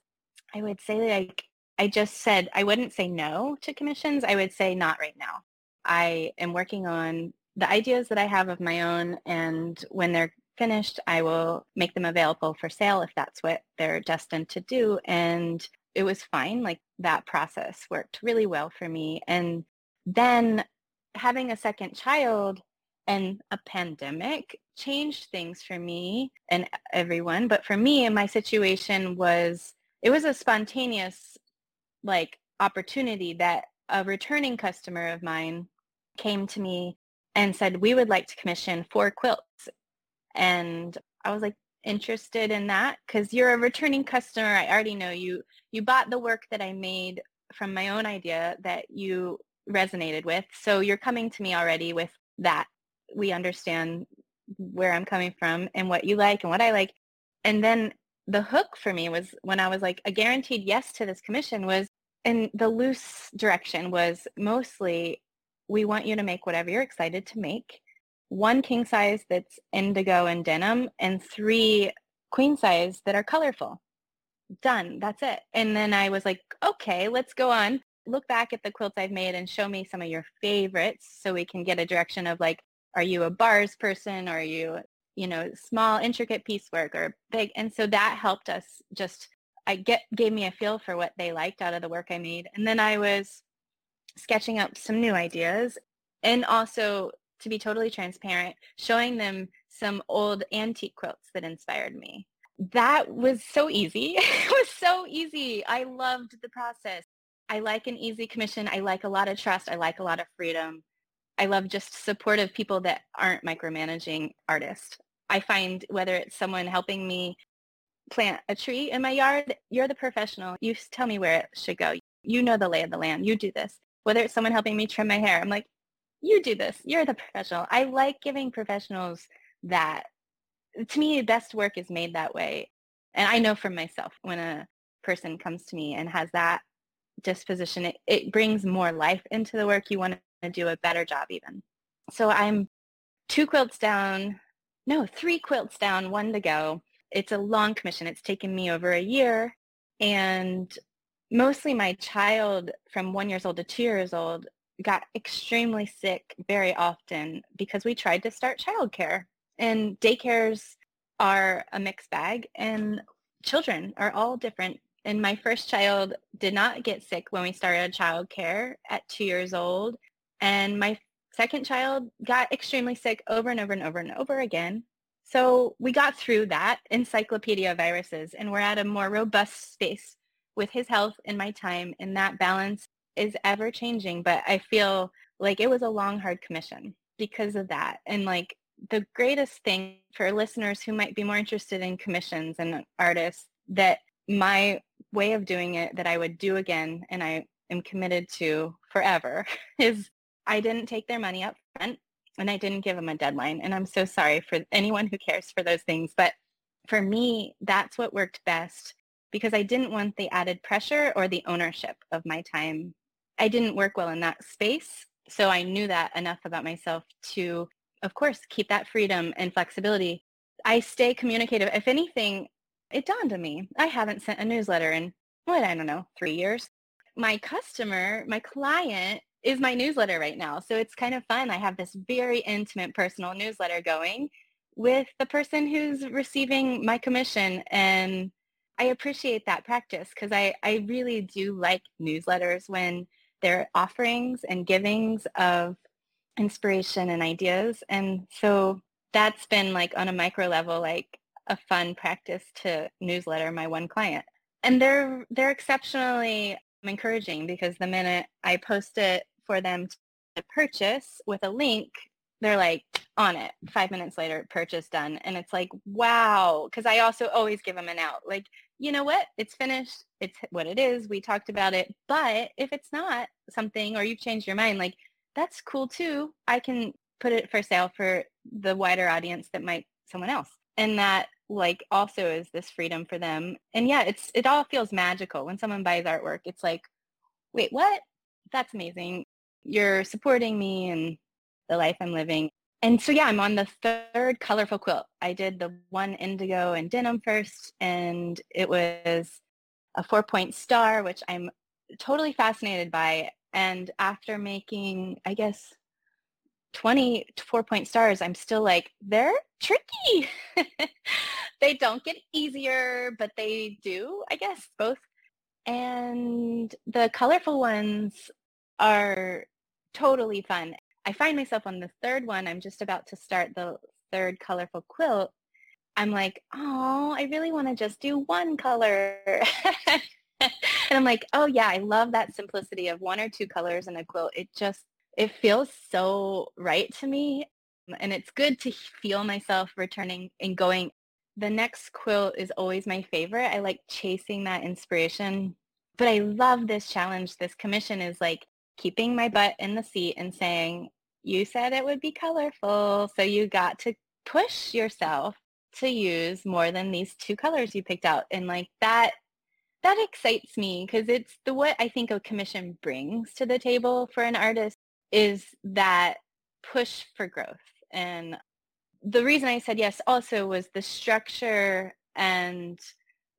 I would say like, I just said, I wouldn't say no to commissions. I would say not right now. I am working on the ideas that I have of my own and when they're finished, I will make them available for sale if that's what they're destined to do. And it was fine. Like that process worked really well for me. And then having a second child and a pandemic changed things for me and everyone. But for me, my situation was, it was a spontaneous like opportunity that a returning customer of mine came to me and said, we would like to commission four quilts. And I was like, interested in that because you're a returning customer. I already know you. You bought the work that I made from my own idea that you resonated with. So you're coming to me already with that. We understand where I'm coming from and what you like and what I like. And then the hook for me was when I was like a guaranteed yes to this commission was and the loose direction was mostly we want you to make whatever you're excited to make. One king size that's indigo and denim and three queen size that are colorful. Done. That's it. And then I was like, okay, let's go on. Look back at the quilts I've made and show me some of your favorites so we can get a direction of like, are you a bars person? Or are you, you know, small, intricate piecework or big? And so that helped us just, I get, gave me a feel for what they liked out of the work I made. And then I was sketching up some new ideas and also to be totally transparent, showing them some old antique quilts that inspired me. That was so easy. it was so easy. I loved the process. I like an easy commission. I like a lot of trust. I like a lot of freedom. I love just supportive people that aren't micromanaging artists. I find whether it's someone helping me plant a tree in my yard, you're the professional. You tell me where it should go. You know the lay of the land. You do this. Whether it's someone helping me trim my hair, I'm like, you do this. You're the professional. I like giving professionals that. To me, best work is made that way. And I know for myself when a person comes to me and has that disposition, it, it brings more life into the work. You want to do a better job even. So I'm two quilts down, no, three quilts down, one to go. It's a long commission. It's taken me over a year. And mostly my child from one years old to two years old got extremely sick very often because we tried to start childcare. And daycares are a mixed bag and children are all different and my first child did not get sick when we started childcare at two years old. And my second child got extremely sick over and over and over and over again. So we got through that encyclopedia of viruses and we're at a more robust space with his health and my time. And that balance is ever changing. But I feel like it was a long, hard commission because of that. And like the greatest thing for listeners who might be more interested in commissions and artists that my way of doing it that I would do again and I am committed to forever is I didn't take their money up front and I didn't give them a deadline. And I'm so sorry for anyone who cares for those things. But for me, that's what worked best because I didn't want the added pressure or the ownership of my time. I didn't work well in that space. So I knew that enough about myself to, of course, keep that freedom and flexibility. I stay communicative. If anything, it dawned on me. I haven't sent a newsletter in, what, I don't know, three years. My customer, my client is my newsletter right now. So it's kind of fun. I have this very intimate personal newsletter going with the person who's receiving my commission. And I appreciate that practice because I, I really do like newsletters when they're offerings and givings of inspiration and ideas. And so that's been like on a micro level, like a fun practice to newsletter my one client. And they're they're exceptionally encouraging because the minute I post it for them to purchase with a link, they're like on it. Five minutes later, purchase done. And it's like, wow. Because I also always give them an out. Like, you know what? It's finished. It's what it is. We talked about it. But if it's not something or you've changed your mind, like that's cool too. I can put it for sale for the wider audience that might someone else. And that like also is this freedom for them. And yeah, it's it all feels magical when someone buys artwork. It's like, wait, what? That's amazing. You're supporting me and the life I'm living. And so yeah, I'm on the third colorful quilt. I did the one indigo and denim first, and it was a four-point star, which I'm totally fascinated by. And after making, I guess, 24 point stars, I'm still like, they're tricky. they don't get easier, but they do, I guess, both. And the colorful ones are totally fun. I find myself on the third one. I'm just about to start the third colorful quilt. I'm like, oh, I really want to just do one color. and I'm like, oh yeah, I love that simplicity of one or two colors in a quilt. It just it feels so right to me. And it's good to feel myself returning and going. The next quilt is always my favorite. I like chasing that inspiration. But I love this challenge. This commission is like keeping my butt in the seat and saying, you said it would be colorful. So you got to push yourself to use more than these two colors you picked out. And like that, that excites me because it's the what I think a commission brings to the table for an artist is that push for growth. And the reason I said yes also was the structure and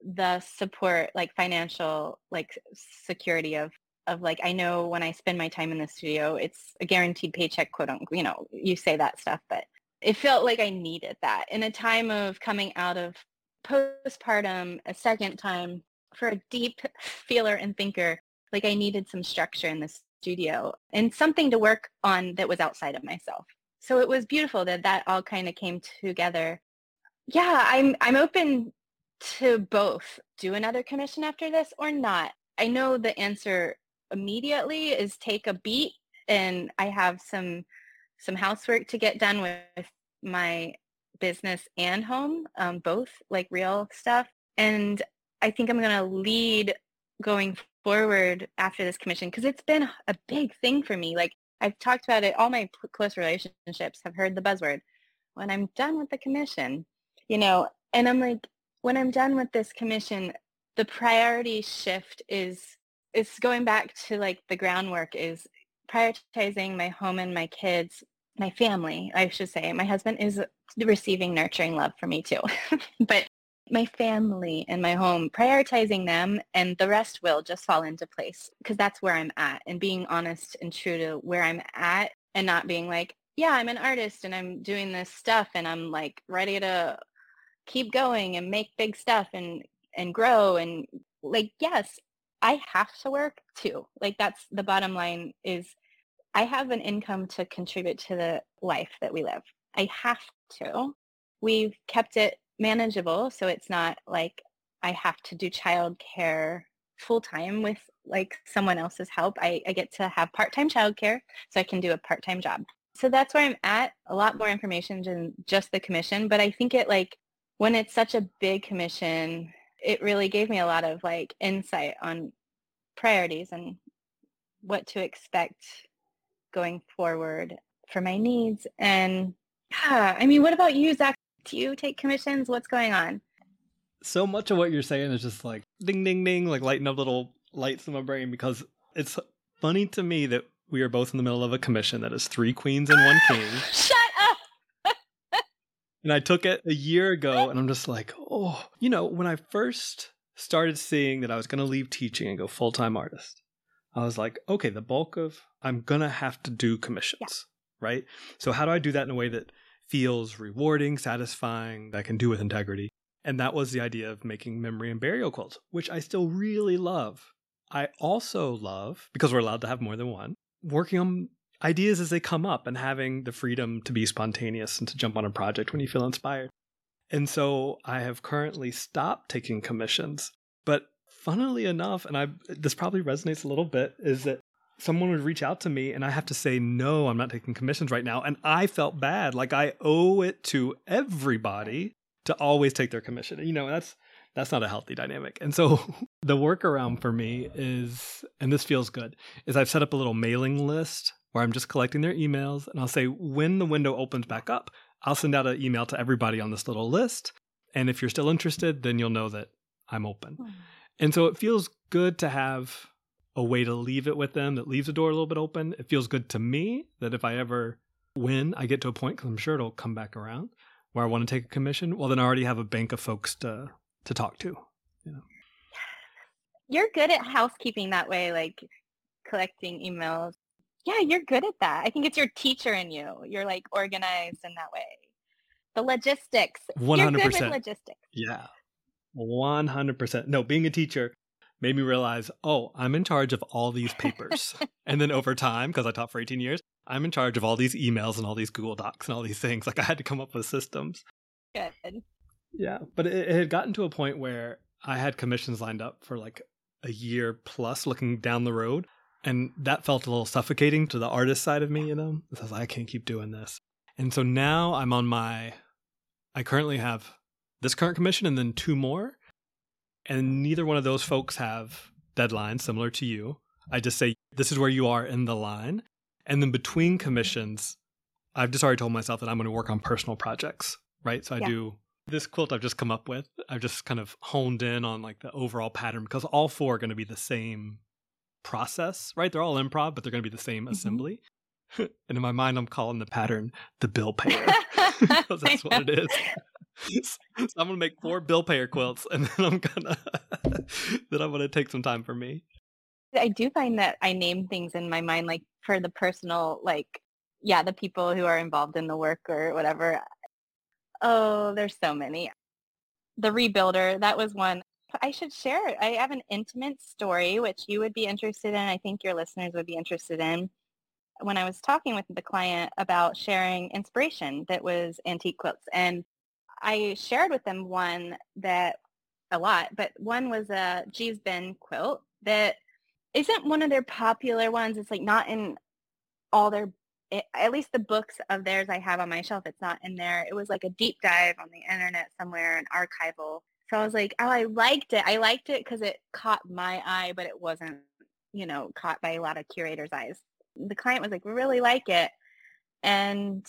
the support, like financial, like security of, of like, I know when I spend my time in the studio, it's a guaranteed paycheck, quote unquote, you know, you say that stuff, but it felt like I needed that in a time of coming out of postpartum a second time for a deep feeler and thinker, like I needed some structure in this studio and something to work on that was outside of myself. So it was beautiful that that all kind of came together. Yeah, I'm I'm open to both. Do another commission after this or not? I know the answer immediately is take a beat and I have some some housework to get done with my business and home, um, both like real stuff. And I think I'm going to lead going forward after this commission because it's been a big thing for me. Like I've talked about it, all my close relationships have heard the buzzword. When I'm done with the commission, you know, and I'm like, when I'm done with this commission, the priority shift is is going back to like the groundwork is prioritizing my home and my kids, my family, I should say. My husband is receiving nurturing love for me too. but my family and my home, prioritizing them and the rest will just fall into place because that's where I'm at and being honest and true to where I'm at and not being like, yeah, I'm an artist and I'm doing this stuff and I'm like ready to keep going and make big stuff and and grow and like yes, I have to work too. Like that's the bottom line is I have an income to contribute to the life that we live. I have to. We've kept it manageable. So it's not like I have to do childcare full time with like someone else's help. I, I get to have part-time childcare so I can do a part-time job. So that's where I'm at. A lot more information than just the commission. But I think it like when it's such a big commission, it really gave me a lot of like insight on priorities and what to expect going forward for my needs. And yeah, I mean, what about you, Zach? Do you take commissions? What's going on? So much of what you're saying is just like ding, ding, ding, like lighting up little lights in my brain because it's funny to me that we are both in the middle of a commission that is three queens and one king. Shut! And I took it a year ago and I'm just like, oh, you know, when I first started seeing that I was going to leave teaching and go full time artist, I was like, okay, the bulk of I'm going to have to do commissions, yeah. right? So, how do I do that in a way that feels rewarding, satisfying, that I can do with integrity? And that was the idea of making memory and burial quilts, which I still really love. I also love, because we're allowed to have more than one, working on ideas as they come up and having the freedom to be spontaneous and to jump on a project when you feel inspired. And so I have currently stopped taking commissions. But funnily enough, and I this probably resonates a little bit, is that someone would reach out to me and I have to say, no, I'm not taking commissions right now. And I felt bad. Like I owe it to everybody to always take their commission. You know, that's that's not a healthy dynamic. And so the workaround for me is, and this feels good, is I've set up a little mailing list where I'm just collecting their emails and I'll say when the window opens back up, I'll send out an email to everybody on this little list. And if you're still interested, then you'll know that I'm open. Hmm. And so it feels good to have a way to leave it with them that leaves the door a little bit open. It feels good to me that if I ever win, I get to a point because I'm sure it'll come back around where I want to take a commission. Well, then I already have a bank of folks to to talk to. You know. You're good at housekeeping that way, like collecting emails. Yeah, you're good at that. I think it's your teacher in you. You're like organized in that way. The logistics. 100%. You're good with logistics. Yeah. 100%. No, being a teacher, made me realize, oh, I'm in charge of all these papers. and then over time, because I taught for 18 years, I'm in charge of all these emails and all these Google Docs and all these things. Like I had to come up with systems. Good. Yeah. But it, it had gotten to a point where I had commissions lined up for like a year plus looking down the road. And that felt a little suffocating to the artist side of me, you know? I was like, I can't keep doing this. And so now I'm on my, I currently have this current commission and then two more and neither one of those folks have deadlines similar to you. I just say, this is where you are in the line. And then between commissions, I've just already told myself that I'm going to work on personal projects, right? So I yeah. do this quilt I've just come up with. I've just kind of honed in on like the overall pattern because all four are going to be the same process, right? They're all improv, but they're going to be the same mm-hmm. assembly. and in my mind, I'm calling the pattern the bill payer. that's what it is. so I'm gonna make four bill payer quilts, and then I'm gonna then I'm gonna take some time for me. I do find that I name things in my mind, like for the personal, like yeah, the people who are involved in the work or whatever. Oh, there's so many. The rebuilder, that was one. I should share it. I have an intimate story, which you would be interested in. I think your listeners would be interested in. When I was talking with the client about sharing inspiration that was antique quilts, and I shared with them one that a lot, but one was a Gee's Bend quilt that isn't one of their popular ones. It's like not in all their at least the books of theirs I have on my shelf, it's not in there. It was like a deep dive on the internet somewhere, an archival. So I was like, oh, I liked it. I liked it because it caught my eye, but it wasn't, you know, caught by a lot of curators' eyes. The client was like, we really like it. And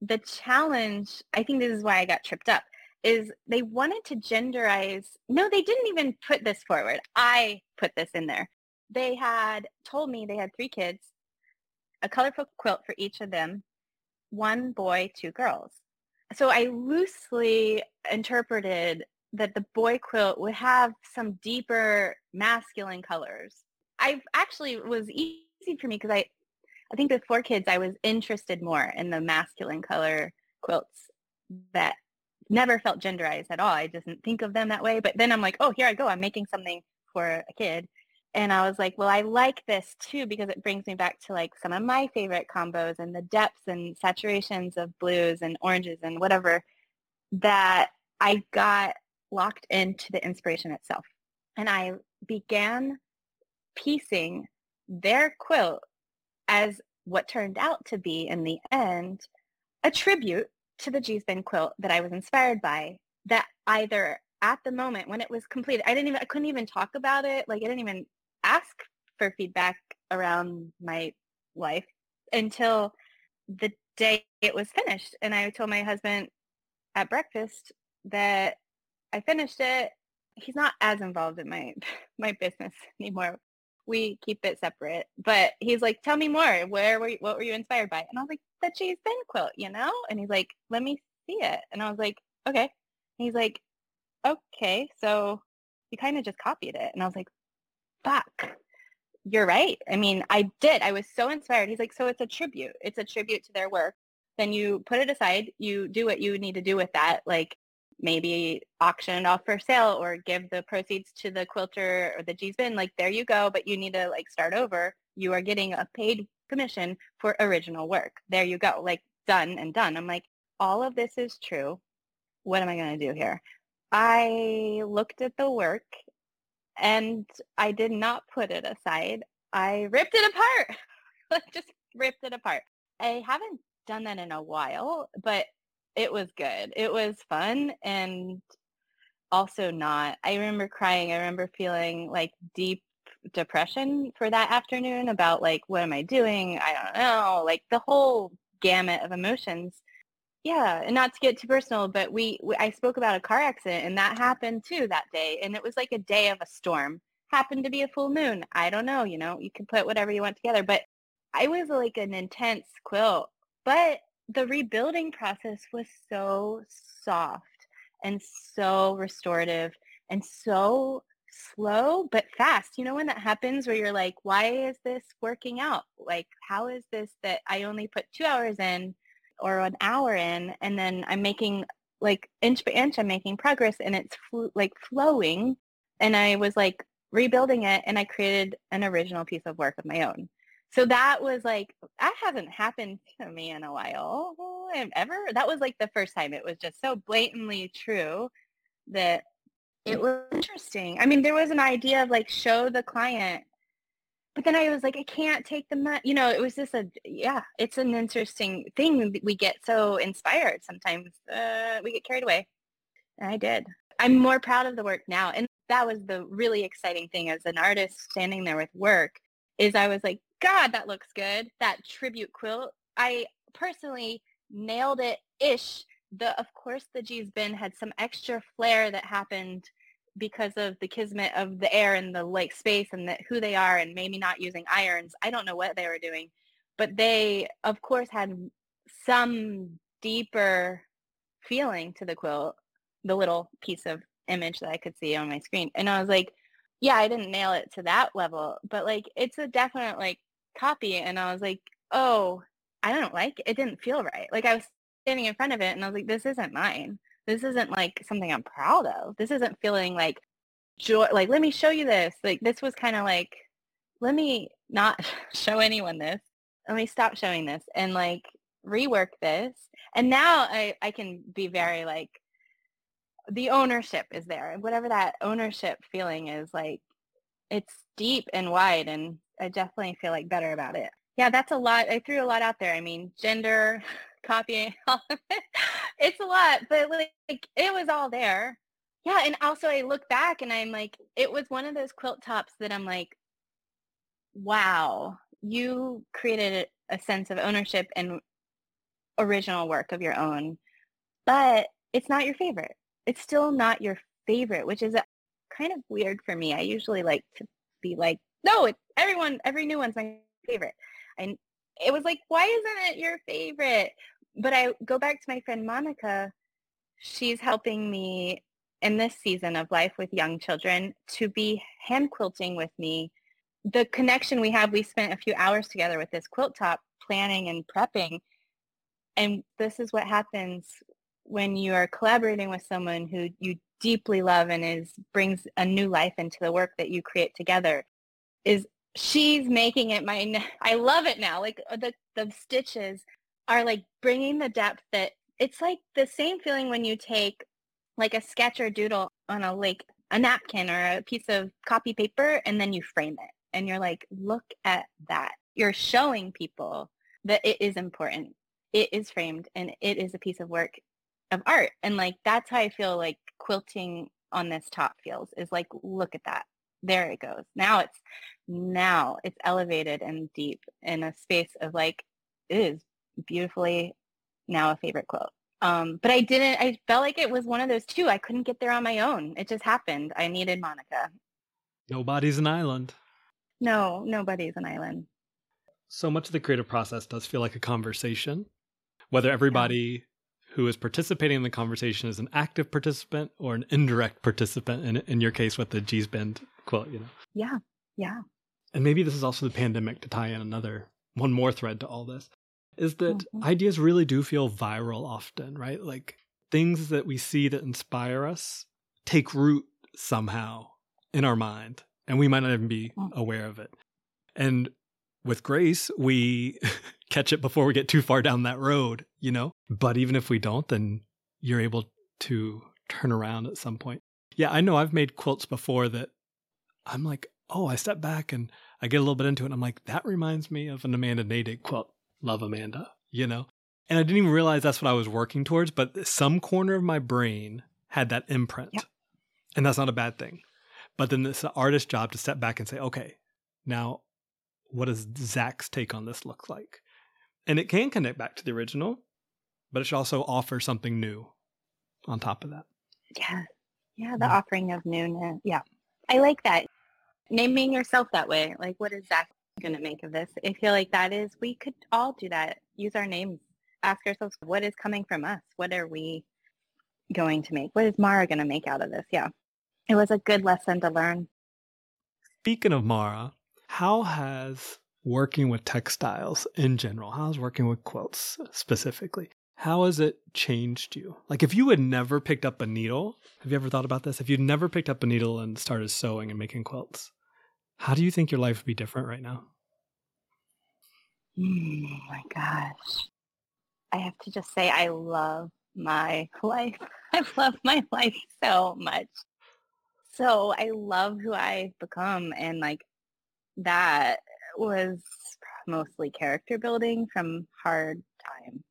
the challenge, I think this is why I got tripped up, is they wanted to genderize. No, they didn't even put this forward. I put this in there. They had told me they had three kids a colorful quilt for each of them, one boy, two girls. So I loosely interpreted that the boy quilt would have some deeper masculine colors. I actually was easy for me because I, I think four kids, I was interested more in the masculine color quilts that never felt genderized at all. I didn't think of them that way. But then I'm like, oh, here I go. I'm making something for a kid and I was like, well, I like this too because it brings me back to like some of my favorite combos and the depths and saturations of blues and oranges and whatever that I got locked into the inspiration itself. And I began piecing their quilt as what turned out to be in the end a tribute to the Gee's Bend quilt that I was inspired by that either at the moment when it was completed, I didn't even, I couldn't even talk about it. Like I didn't even ask for feedback around my life until the day it was finished. And I told my husband at breakfast that I finished it. He's not as involved in my my business anymore. We keep it separate. But he's like, "Tell me more. Where were you, what were you inspired by?" And I was like, "The Gee's Bend quilt, you know." And he's like, "Let me see it." And I was like, "Okay." And he's like, "Okay, so you kind of just copied it." And I was like, fuck, you're right. I mean, I did. I was so inspired. He's like, so it's a tribute. It's a tribute to their work. Then you put it aside. You do what you need to do with that. Like maybe auction it off for sale or give the proceeds to the quilter or the Gee's Bend. Like there you go. But you need to like start over. You are getting a paid commission for original work. There you go. Like done and done. I'm like, all of this is true. What am I going to do here? I looked at the work and I did not put it aside. I ripped it apart. Just ripped it apart. I haven't done that in a while, but it was good. It was fun and also not. I remember crying. I remember feeling like deep depression for that afternoon about like, what am I doing? I don't know. Like the whole gamut of emotions yeah, and not to get too personal, but we, we I spoke about a car accident and that happened too that day. And it was like a day of a storm. Happened to be a full moon. I don't know, you know, you can put whatever you want together. But I was like an intense quilt. But the rebuilding process was so soft and so restorative and so slow but fast. You know when that happens where you're like, why is this working out? Like, how is this that I only put two hours in or an hour in and then I'm making like inch by inch I'm making progress and it's fl- like flowing and I was like rebuilding it and I created an original piece of work of my own. So that was like that hasn't happened to me in a while ever. That was like the first time it was just so blatantly true that it was interesting. I mean, there was an idea of like show the client but then I was like, I can't take the money. You know, it was just a, yeah, it's an interesting thing. We get so inspired sometimes. Uh, we get carried away. And I did. I'm more proud of the work now. And that was the really exciting thing as an artist standing there with work is I was like, God, that looks good. That tribute quilt. I personally nailed it ish. The, of course, the Gee's Bend had some extra flair that happened because of the kismet of the air and the like space and the, who they are and maybe not using irons. I don't know what they were doing, but they of course had some deeper feeling to the quilt, the little piece of image that I could see on my screen. And I was like, yeah, I didn't nail it to that level, but like it's a definite like copy. And I was like, oh, I don't like it. It didn't feel right. Like I was standing in front of it and I was like, this isn't mine this isn't like something I'm proud of. This isn't feeling like joy like let me show you this like this was kind of like let me not show anyone this let me stop showing this and like rework this and now i i can be very like the ownership is there whatever that ownership feeling is like it's deep and wide and i definitely feel like better about it. Yeah that's a lot i threw a lot out there. I mean gender copying all of it. It's a lot but like it was all there. Yeah and also i look back and i'm like it was one of those quilt tops that i'm like wow you created a sense of ownership and original work of your own. But it's not your favorite. It's still not your favorite which is uh, kind of weird for me. I usually like to be like no it's everyone every new one's my favorite and it was like why isn't it your favorite but i go back to my friend monica she's helping me in this season of life with young children to be hand quilting with me. The connection we have, we spent a few hours together with this quilt top planning and prepping. And this is what happens when you are collaborating with someone who you deeply love and is brings a new life into the work that you create together is she's making it my I love it now like uh, the the stitches are like bringing the depth that it's like the same feeling when you take like a sketch or doodle on a like a napkin or a piece of copy paper and then you frame it and you're like look at that. You're showing people that it is important. It is framed and it is a piece of work of art. And like that's how i feel like quilting on this top feels is like look at that there it goes now it's now it's elevated and deep in a space of like it is beautifully now a favorite quote. um, but I didn't, I felt like it was one of those two. I couldn't get there on my own. It just happened. I needed Monica. Nobody's an island. No, nobody's an island. So much of the creative process does feel like a conversation. Whether everybody. Who is participating in the conversation is an active participant or an indirect participant, in, in your case with the Gee's Bend quote, you know? Yeah, yeah. And maybe this is also the pandemic to tie in another, one more thread to all this is that mm-hmm. ideas really do feel viral often, right? Like things that we see that inspire us take root somehow in our mind, and we might not even be mm. aware of it. And with grace, we catch it before we get too far down that road, you know? But even if we don't, then you're able to turn around at some point. Yeah, I know I've made quilts before that I'm like, oh, I step back and I get a little bit into it. And I'm like, that reminds me of an Amanda Natick quilt love Amanda, you know? And I didn't even realize that's what I was working towards, but some corner of my brain had that imprint. Yeah. And that's not a bad thing. But then it's the artist's job to step back and say, okay, now what does Zach's take on this look like? And it can connect back to the original, but it should also offer something new on top of that. Yeah. Yeah, the yeah. offering of newness. Yeah. I like that. Naming yourself that way. Like, what is Zach going to make of this. I feel like that is, we could all do that. Use our names. Ask ourselves, what is coming from us? What are we going to make? What is Maura going to make out of this? Yeah. It was a good lesson to learn. Speaking of Maura, how has working with textiles in general, how's working with quilts specifically, how has it changed you? Like if you had never picked up a needle, have you ever thought about this? If you'd never picked up a needle and started sewing and making quilts, how do you think your life would be different right now? Oh my gosh. I have to just say I love my life. I love my life so much. So I love who I've become and like that was mostly character building from hard times.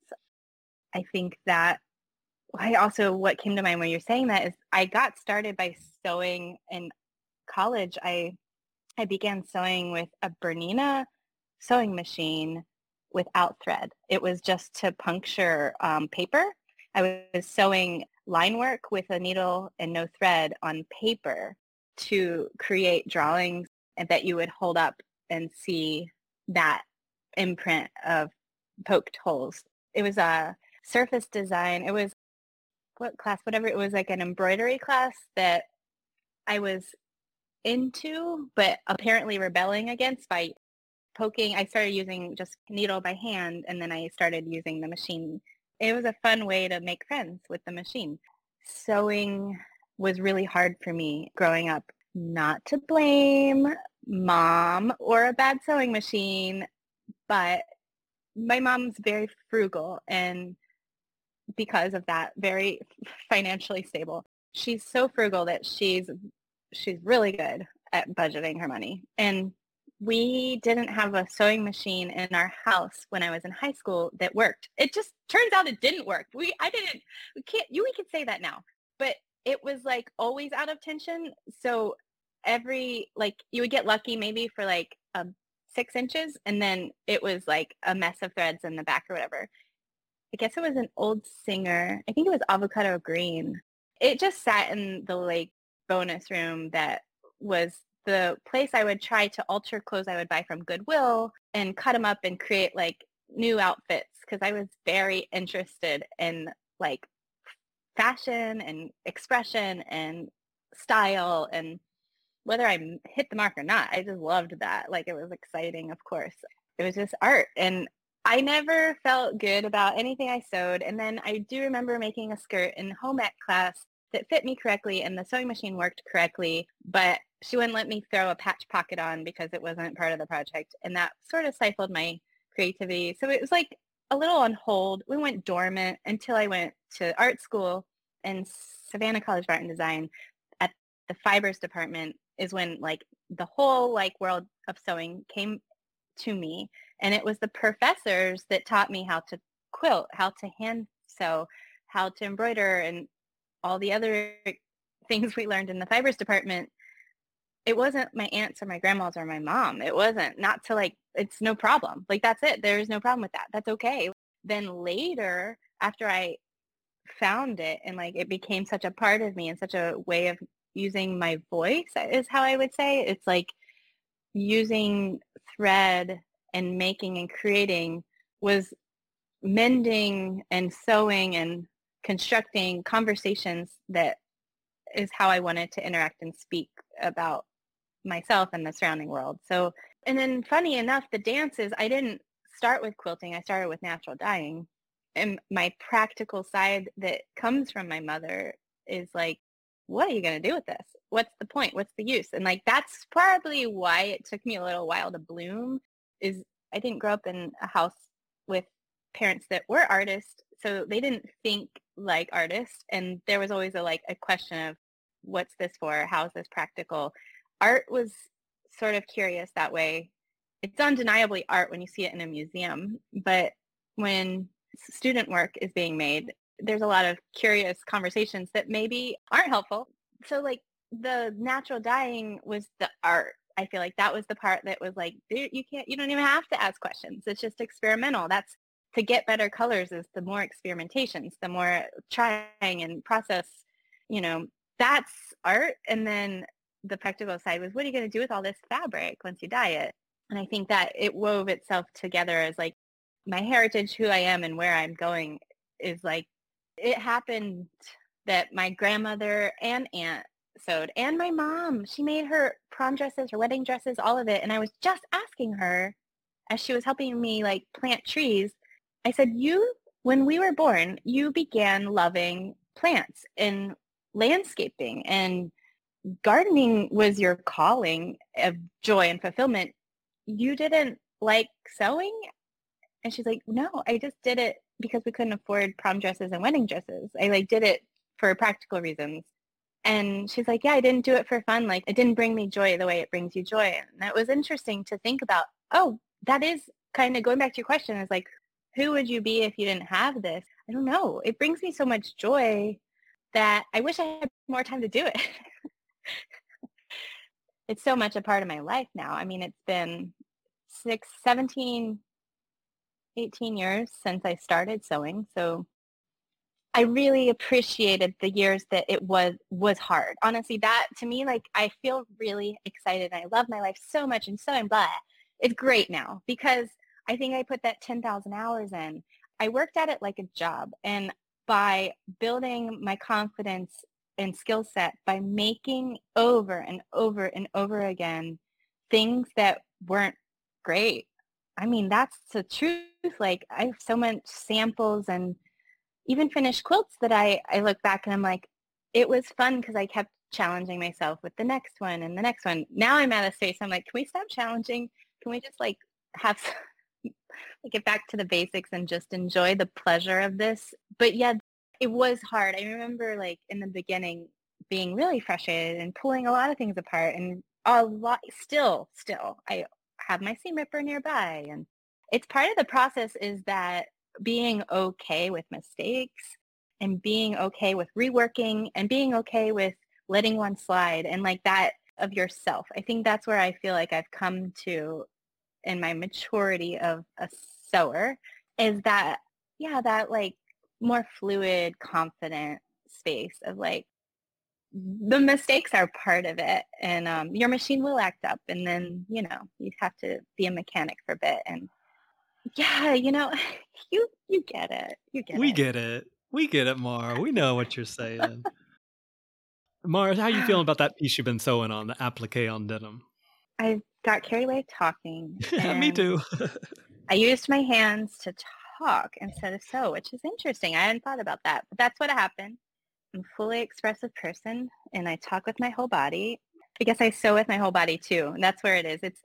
I think that I also what came to mind when you're saying that is I got started by sewing in college. I I began sewing with a Bernina sewing machine without thread. It was just to puncture um, paper. I was sewing line work with a needle and no thread on paper to create drawings that you would hold up and see that imprint of poked holes. It was a surface design. It was what class, whatever. It was like an embroidery class that I was into, but apparently rebelling against by poking. I started using just needle by hand and then I started using the machine. It was a fun way to make friends with the machine. Sewing was really hard for me growing up. not to blame mom or a bad sewing machine, but my mom's very frugal and because of that, very financially stable. She's so frugal that she's she's really good at budgeting her money. And we didn't have a sewing machine in our house when I was in high school that worked. It just turns out it didn't work. We I didn't we can't you we could say that now. But it was like always out of tension. So every like you would get lucky maybe for like um, six inches and then it was like a mess of threads in the back or whatever. I guess it was an old singer. I think it was avocado green. It just sat in the like bonus room that was the place I would try to alter clothes I would buy from Goodwill and cut them up and create like new outfits because I was very interested in like fashion and expression and style and whether I hit the mark or not, I just loved that. Like it was exciting, of course. It was just art. And I never felt good about anything I sewed. And then I do remember making a skirt in home ec class that fit me correctly and the sewing machine worked correctly, but she wouldn't let me throw a patch pocket on because it wasn't part of the project. And that sort of stifled my creativity. So it was like a little on hold. We went dormant until I went to art school and Savannah College of Art and Design at the fibers department is when like the whole like world of sewing came to me and it was the professors that taught me how to quilt how to hand sew how to embroider and all the other things we learned in the fibers department. It wasn't my aunts or my grandmas or my mom. It wasn't not to like it's no problem. Like that's it. There's no problem with that. That's okay. Then later after i found it and like it became such a part of me and such a way of using my voice is how I would say. It's like using thread and making and creating was mending and sewing and constructing conversations that is how I wanted to interact and speak about myself and the surrounding world. So, and then funny enough, the dances, I didn't start with quilting. I started with natural dyeing. And my practical side that comes from my mother is like what are you going to do with this? What's the point? What's the use? And like, that's probably why it took me a little while to bloom is I didn't grow up in a house with parents that were artists. So they didn't think like artists. And there was always a, like a question of what's this for? How is this practical? Art was sort of curious that way. It's undeniably art when you see it in a museum, but when student work is being made, there's a lot of curious conversations that maybe aren't helpful. So like the natural dyeing was the art. I feel like that was the part that was like, you can't, you don't even have to ask questions. It's just experimental. That's to get better colors is the more experimentations, the more trying and process, you know, that's art. And then the practical side was, what are you going to do with all this fabric once you dye it? And I think that it wove itself together as like my heritage, who I am and where I'm going is like it happened that my grandmother and aunt sewed and my mom she made her prom dresses her wedding dresses all of it and i was just asking her as she was helping me like plant trees i said you when we were born you began loving plants and landscaping and gardening was your calling of joy and fulfillment. You didn't like sewing? And she's like no i just did it because we couldn't afford prom dresses and wedding dresses. I like did it for practical reasons. And she's like, yeah, I didn't do it for fun. Like it didn't bring me joy the way it brings you joy. And that was interesting to think about. Oh, that is kind of going back to your question is like, who would you be if you didn't have this? I don't know. It brings me so much joy that I wish I had more time to do it. it's so much a part of my life now. I mean, it's been six, 17, 18 years since I started sewing. So I really appreciated the years that it was was hard. Honestly, that to me, like I feel really excited. I love my life so much and so I'm blah. It's great now because I think I put that 10,000 hours in. I worked at it like a job and by building my confidence and skill set by making over and over and over again things that weren't great I mean, that's the truth. Like I have so much samples and even finished quilts that I, I look back and I'm like, it was fun because I kept challenging myself with the next one and the next one. Now I'm at a space I'm like, can we stop challenging? Can we just like have like get back to the basics and just enjoy the pleasure of this? But yeah, it was hard. I remember like in the beginning being really frustrated and pulling a lot of things apart and a lot still still I have my seam ripper nearby and it's part of the process is that being okay with mistakes and being okay with reworking and being okay with letting one slide and like that of yourself. I think that's where I feel like I've come to in my maturity of a sewer is that, yeah, that like more fluid, confident space of like, the mistakes are part of it and um, your machine will act up and then, you know, you have to be a mechanic for a bit and yeah, you know, you you get it. You get we it. We get it. We get it, Mar. We know what you're saying. Mars, how you feeling about that piece you've been sewing on, the applique on denim? I got carried away talking. Me too. I used my hands to talk instead of sew, which is interesting. I hadn't thought about that, but that's what happened. I'm fully expressive person and I talk with my whole body. I guess I sew with my whole body too. And that's where it is. It's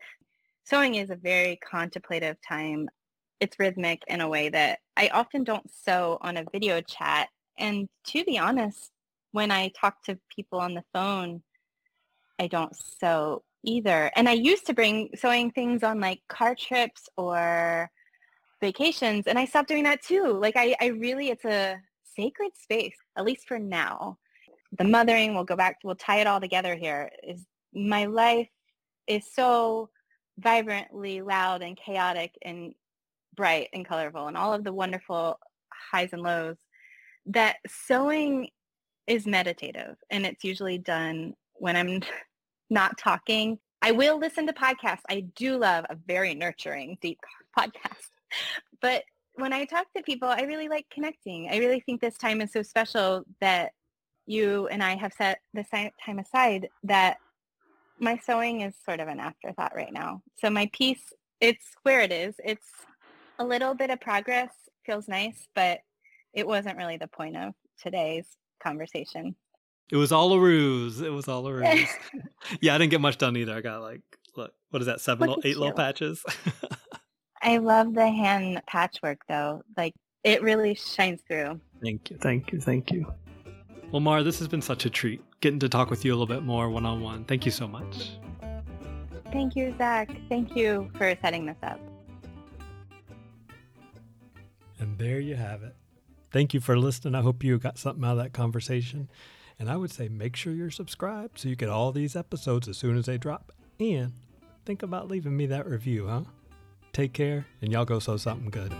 sewing is a very contemplative time. It's rhythmic in a way that I often don't sew on a video chat. And to be honest, when I talk to people on the phone, I don't sew either. And I used to bring sewing things on like car trips or vacations and I stopped doing that too. Like I, I really, it's a sacred space, at least for now. The mothering, we'll go back, we'll tie it all together here, is my life is so vibrantly loud and chaotic and bright and colorful and all of the wonderful highs and lows that sewing is meditative and it's usually done when I'm not talking. I will listen to podcasts. I do love a very nurturing, deep podcast. But when I talk to people, I really like connecting. I really think this time is so special that you and I have set this time aside that my sewing is sort of an afterthought right now. So my piece, it's where it is. It's a little bit of progress, feels nice, but it wasn't really the point of today's conversation. It was all a ruse. It was all a ruse. yeah, I didn't get much done either. I got like, look, what is that? Seven, eight you. little patches. I love the hand patchwork though. Like it really shines through. Thank you. Thank you. Thank you. Well, Mar, this has been such a treat getting to talk with you a little bit more one on one. Thank you so much. Thank you, Zach. Thank you for setting this up. And there you have it. Thank you for listening. I hope you got something out of that conversation. And I would say make sure you're subscribed so you get all these episodes as soon as they drop. And think about leaving me that review, huh? Take care, and y'all go sew something good.